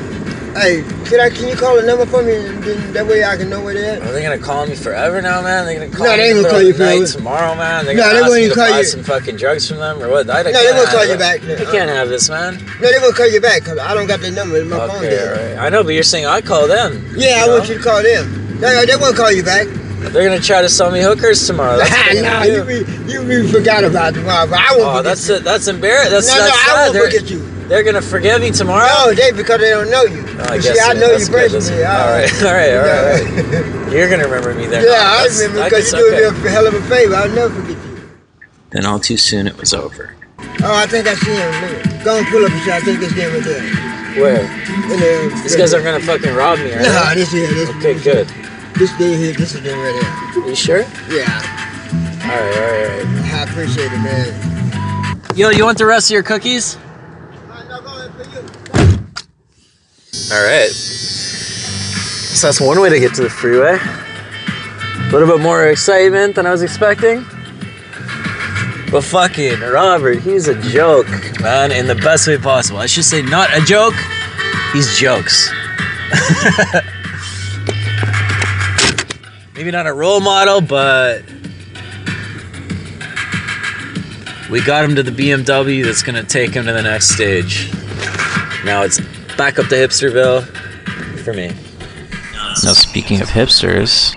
Hey, could I? Can you call the number for me? and then That way I can know where they at. Are they gonna call me forever now, man? They're gonna call No, me they ain't gonna call you forever. tomorrow, man. They're No, gonna they ask me to call buy you. some fucking drugs from them or what? I No, they won't call you it. back. I can't have this, man. No, they will call you back because I don't got their number in my phone Okay, there. alright. I know, but you're saying I call them. Yeah, I want you to call them. No, they won't call you back. They're gonna try to sell me hookers tomorrow. That's nah, you be you be forgot about tomorrow, but I won't Oh, forget that's you. it. That's embarrassing. That's no, that's no, I won't forget you. They're gonna forgive me tomorrow. No, they because they don't know you. Oh, I guess see, I know you personally. All right, all right, all right, all right. You're gonna remember me there. Yeah, I remember because you doing okay. me a hell of a favor. I'll never forget you. Then all too soon it was over. Oh, I think I see him. Go and pull up and see. I think it's them right there. Where? In the, These guys aren't gonna fucking rob me, right? No, this is here. This, Okay, good. This day here. This is them right there. You sure? Yeah. All right, all right, all right. I appreciate it, man. Yo, you want the rest of your cookies? All right. So that's one way to get to the freeway. A little bit more excitement than I was expecting. But fucking Robert, he's a joke, man, in the best way possible. I should say not a joke, he's jokes. Maybe not a role model, but we got him to the BMW that's gonna take him to the next stage. Now it's back up to Hipsterville for me. Now, speaking of hipsters,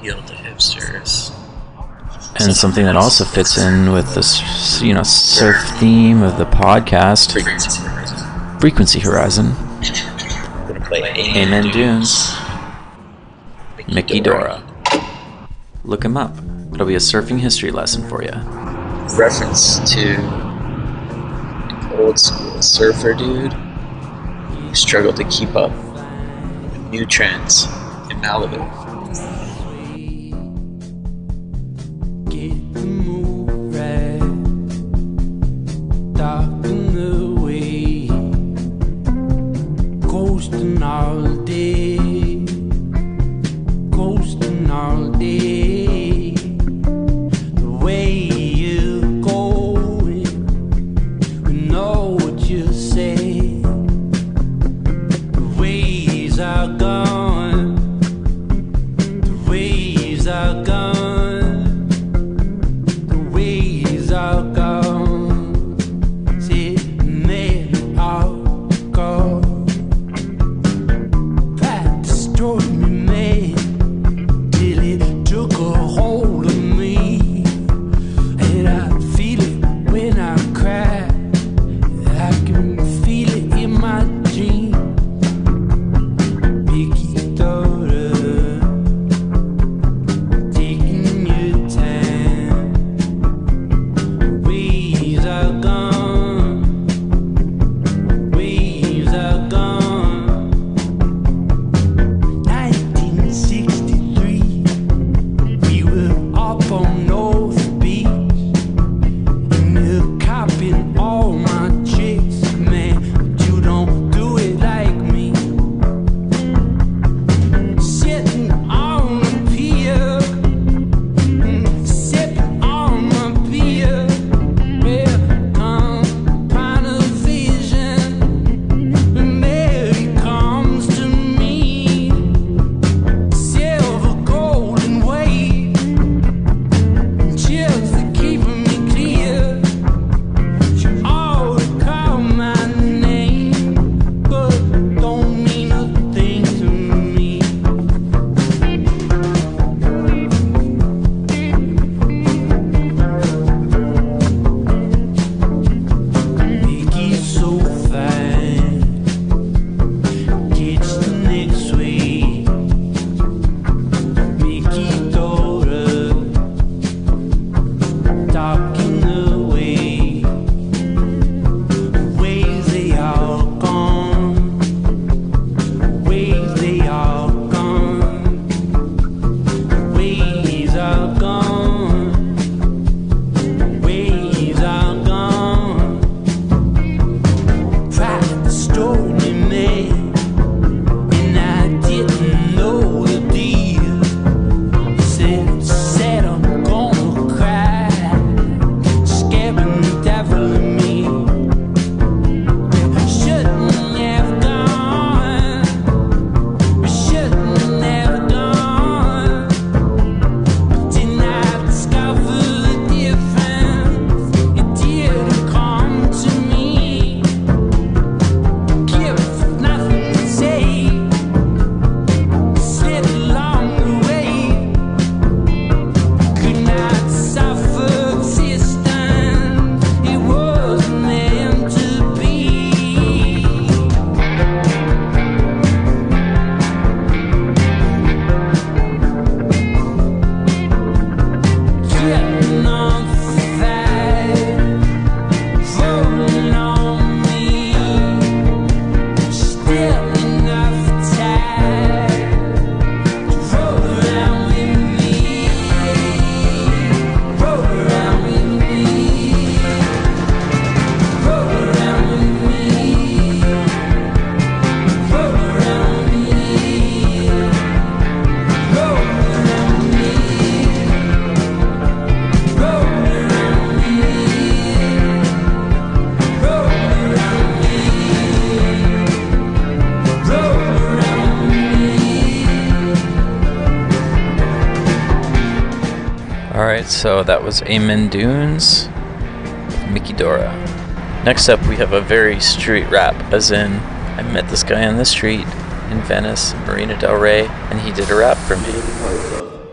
and something that also fits in with this, you know, surf theme of the podcast, Frequency Horizon, Amen Dunes, Miki Dora. Look him up. It'll be a surfing history lesson for you. reference to old school surfer dude who struggled to keep up with new trends in Malibu. Darken the way, coasting so that was Amen Dunes, Miki Dora. Next up, we have a very street rap, as in, I met this guy on the street in Venice, Marina Del Rey, and he did a rap for me.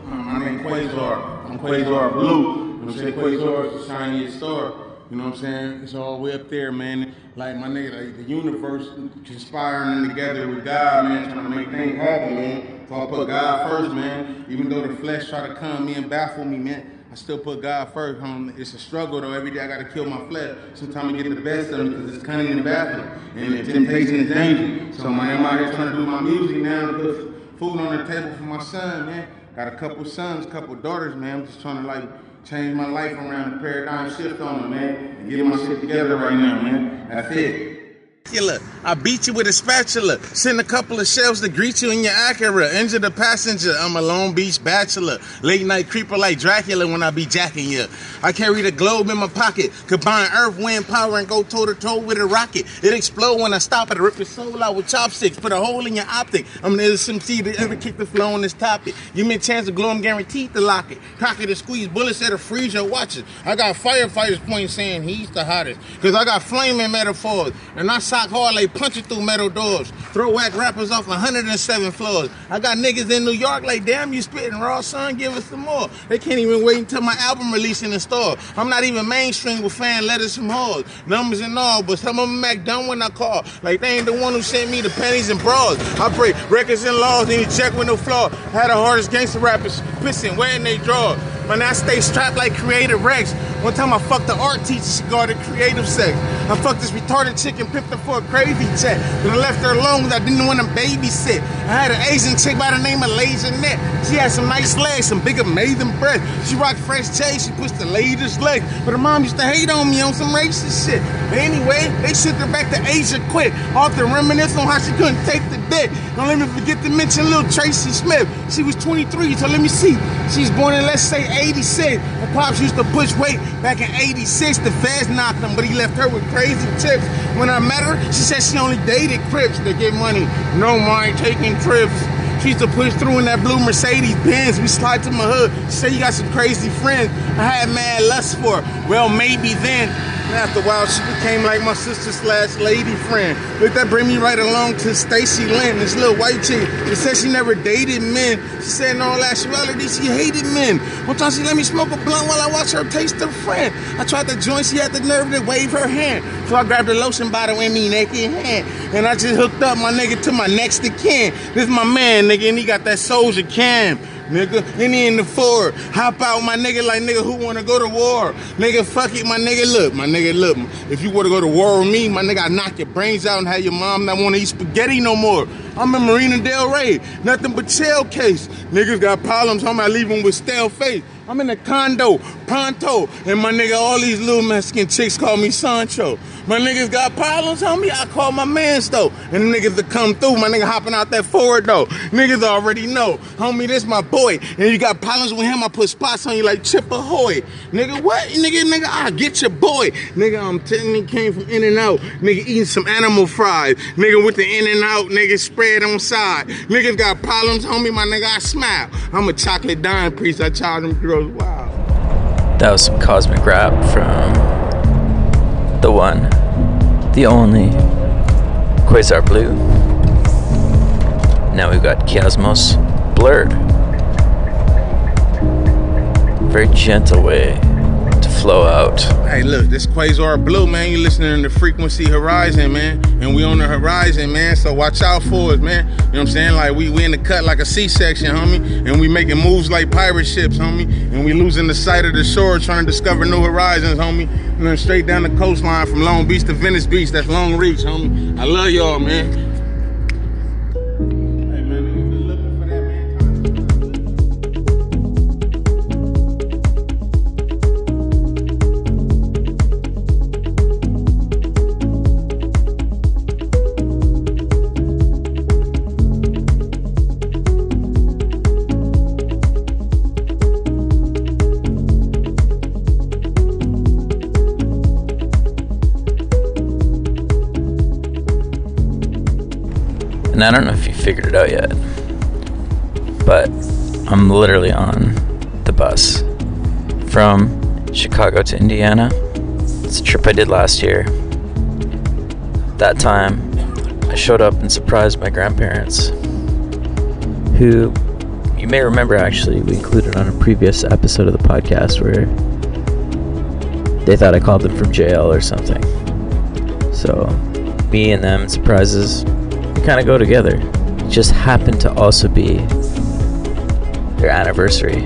My name Quasar. I'm Quasar Blue. You know what I'm saying? Quasar is the shiniest star. You know what I'm saying? It's all way up there, man. Like my nigga, like the universe conspiring together with God, man, trying to make things happen, man. So I put God first, man. Even though the flesh try to come me and baffle me, man, I still put God first. Home. It's a struggle though. Every day I gotta kill my flesh. Sometimes I get the best of me because it's cunning and baffling, and the temptation is danger. So man, I'm out here trying to do my music now to put food on the table for my son, man. Got a couple sons, couple daughters, man. I'm just trying to like change my life around, the paradigm shift on them, man, and get my shit together right now, man. That's it. Spatula. I beat you with a spatula. Send a couple of shells to greet you in your Acura. Injure the passenger. I'm a Long Beach bachelor. Late night creeper like Dracula when I be jacking you. I carry the globe in my pocket. Combine earth, wind, power, and go toe to toe with a rocket. It explode when I stop it. Rip your soul out with chopsticks. Put a hole in your optic. I'm the SMC that ever kick the flow on this topic. Give me a chance to glow. I'm guaranteed to lock it. Cock it to squeeze bullets that'll freeze your watches. I got firefighters pointing saying he's the hottest. Cause I got flaming metaphors. And I sock hard like punching through metal doors. Throw whack rappers off 107 floors. I got niggas in New York like, damn, you spitting raw, son, give us some more. They can't even wait until my album release in the store. I'm not even mainstream with fan letters from hoes. Numbers and all, but some of them act dumb when I call. Like they ain't the one who sent me the pennies and bras. I break records and laws, and you check with no flaw. Had the hardest gangster rappers pissing, wearing they draw. Man, I stay strapped like creative Rex. One time I fucked the art teacher, she guarded creative sex. I fucked this retarded chick and picked her for a crazy But I left her alone because I didn't want to babysit. I had an Asian chick by the name of Net. She had some nice legs, some big amazing breasts. She rocked fresh chains, she pushed the latest legs. But her mom used to hate on me on some racist shit. But anyway, they shipped her back to Asia quick. The reminisce on how she couldn't take the dick. Don't let me forget to mention little Tracy Smith. She was 23, so let me see. She's born in, let's say, 86. Her pops used to push weight back in 86. The feds knocked him, but he left her with crazy tips. When I met her, she said she only dated Crips to get money. No mind taking trips. She used to push through in that blue Mercedes Benz. We slide to my hood. She said you got some crazy friends. I had mad lust for her. Well, maybe then. And after a while, she became like my sister slash lady friend. Look, that bring me right along to Stacy Lynn, this little white chick. She said she never dated men. She said in all actuality, she hated men. One time she let me smoke a blunt while I watched her taste her friend. I tried to join, she had the nerve to wave her hand. So I grabbed the lotion bottle in me naked hand. And I just hooked up my nigga to my next of kin. This is my man, nigga, and he got that soldier cam. Nigga, and he in the Ford. Hop out, my nigga, like nigga, who wanna go to war? Nigga, fuck it, my nigga, look, my nigga, look. If you wanna go to war with me, my nigga, I knock your brains out and have your mom not wanna eat spaghetti no more. I'm in Marina Del Rey, nothing but shell case. Niggas got problems, homie, I leave them with stale face. I'm in a condo, pronto, and my nigga, all these little Mexican chicks call me Sancho. My niggas got problems, homie, I call my mans though. And the niggas that come through, my nigga hopping out that Ford though. Niggas already know, homie, this my boy. And you got problems with him, I put spots on you like Chip Ahoy. Nigga, what? Nigga, nigga, I get your boy. Nigga, I'm telling you, came from In-N-Out. Nigga, eating some animal fries. Nigga, with the In-N-Out, nigga, spread on side. Niggas got problems, homie, my nigga, I smile. I'm a chocolate dime priest, I charge them girls, wow. That was some cosmic rap from the one, the only, Quasar Blue. Now we've got Chiasmos Blurred. Very gentle way flow out. Hey, look, this Quasar Blue, man. You listening to the Frequency Horizon, man. And we on the horizon, man. So watch out for us, man. You know what I'm saying? Like we, we in the cut like a C-section, homie. And we making moves like pirate ships, homie. And we losing the sight of the shore, trying to discover new horizons, homie. And then straight down the coastline from Long Beach to Venice Beach. That's long reach, homie. I love y'all, man. And I don't know if you figured it out yet, but I'm literally on the bus from Chicago to Indiana. It's a trip I did last year. That time, I showed up and surprised my grandparents, who you may remember actually we included on a previous episode of the podcast where they thought I called them from jail or something. So, me and them surprises kind of go together. It just happened to also be their anniversary.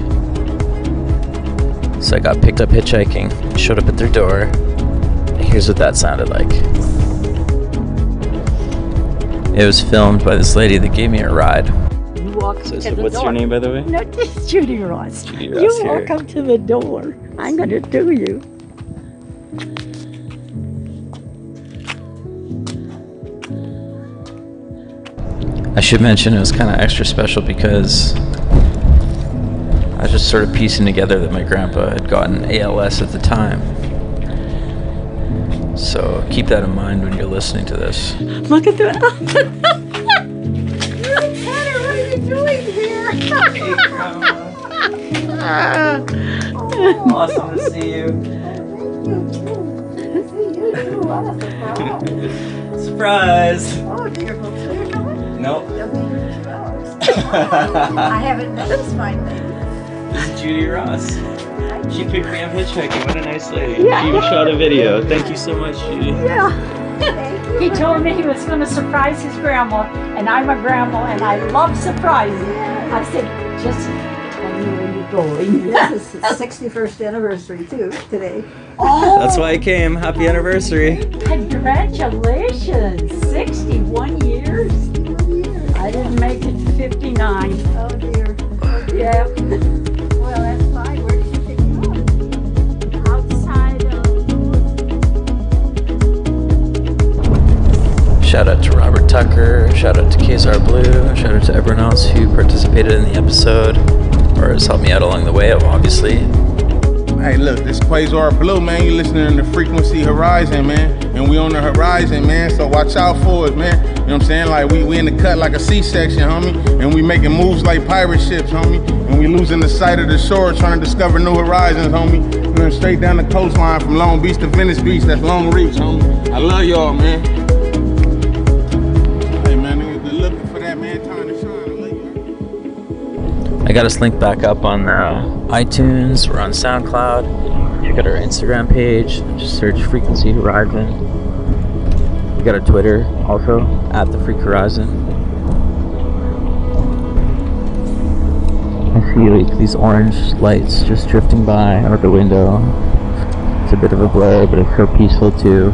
So I got picked up hitchhiking, showed up at their door. and Here's what that sounded like. It was filmed by this lady that gave me a ride. You walk So- to so the what's your name, by the way? No, it's Judy Ross. Judy you Ross walk up to the door. I'm going to do you. I should mention it was kind of extra special because I was just sort of piecing together that my grandpa had gotten ALS at the time. So keep that in mind when you're listening to this. Look at the. Tanner, what are you doing here? awesome to see you. Surprise! Dear. Nope. I haven't met this fine lady. This is Judy Ross. She picked me up hitchhiking. What a nice lady. Yeah. She shot a video. Thank you so much, Judy. Yeah. he told me he was going to surprise his grandma, and I'm a grandma, and I love surprises. I said, just tell me where you're going. This is the 61st anniversary too today. Oh, That's why I came. Happy anniversary. congratulations! 61 years. I didn't make it to 59. Oh dear. Yeah. Well, that's fine. Where did you pick it up? Outside of. Shout out to Robert Tucker. Shout out to Quasar Blue. Shout out to everyone else who participated in the episode or has helped me out along the way, obviously. Hey, look, this Quasar Blue, man. you're listening to Frequency Horizon, man. And we on the horizon, man. So watch out for us, man. You know what I'm saying? Like we, we in the cut like a C-section, homie. And we making moves like pirate ships, homie. And we losing the sight of the shore, trying to discover new horizons, homie. And then straight down the coastline from Long Beach to Venice Beach. That's long reach, homie. I love y'all, man. Hey, man, looking for that man time to shine. You. I got us linked back up on uh, iTunes. We're on SoundCloud. You got our Instagram page. Just search Frequency Horizon. Got our Twitter also at the Freak Horizon. I see like these orange lights just drifting by out the window. It's a bit of a blur, but it's so peaceful too.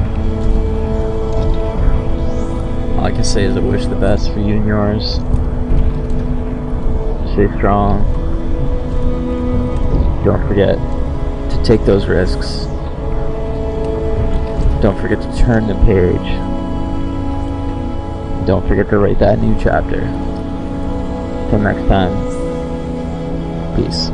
All I can say is I wish the best for you and yours. Stay strong. Don't forget to take those risks. Don't forget to turn the page. Don't forget to write that new chapter. Till next time, peace.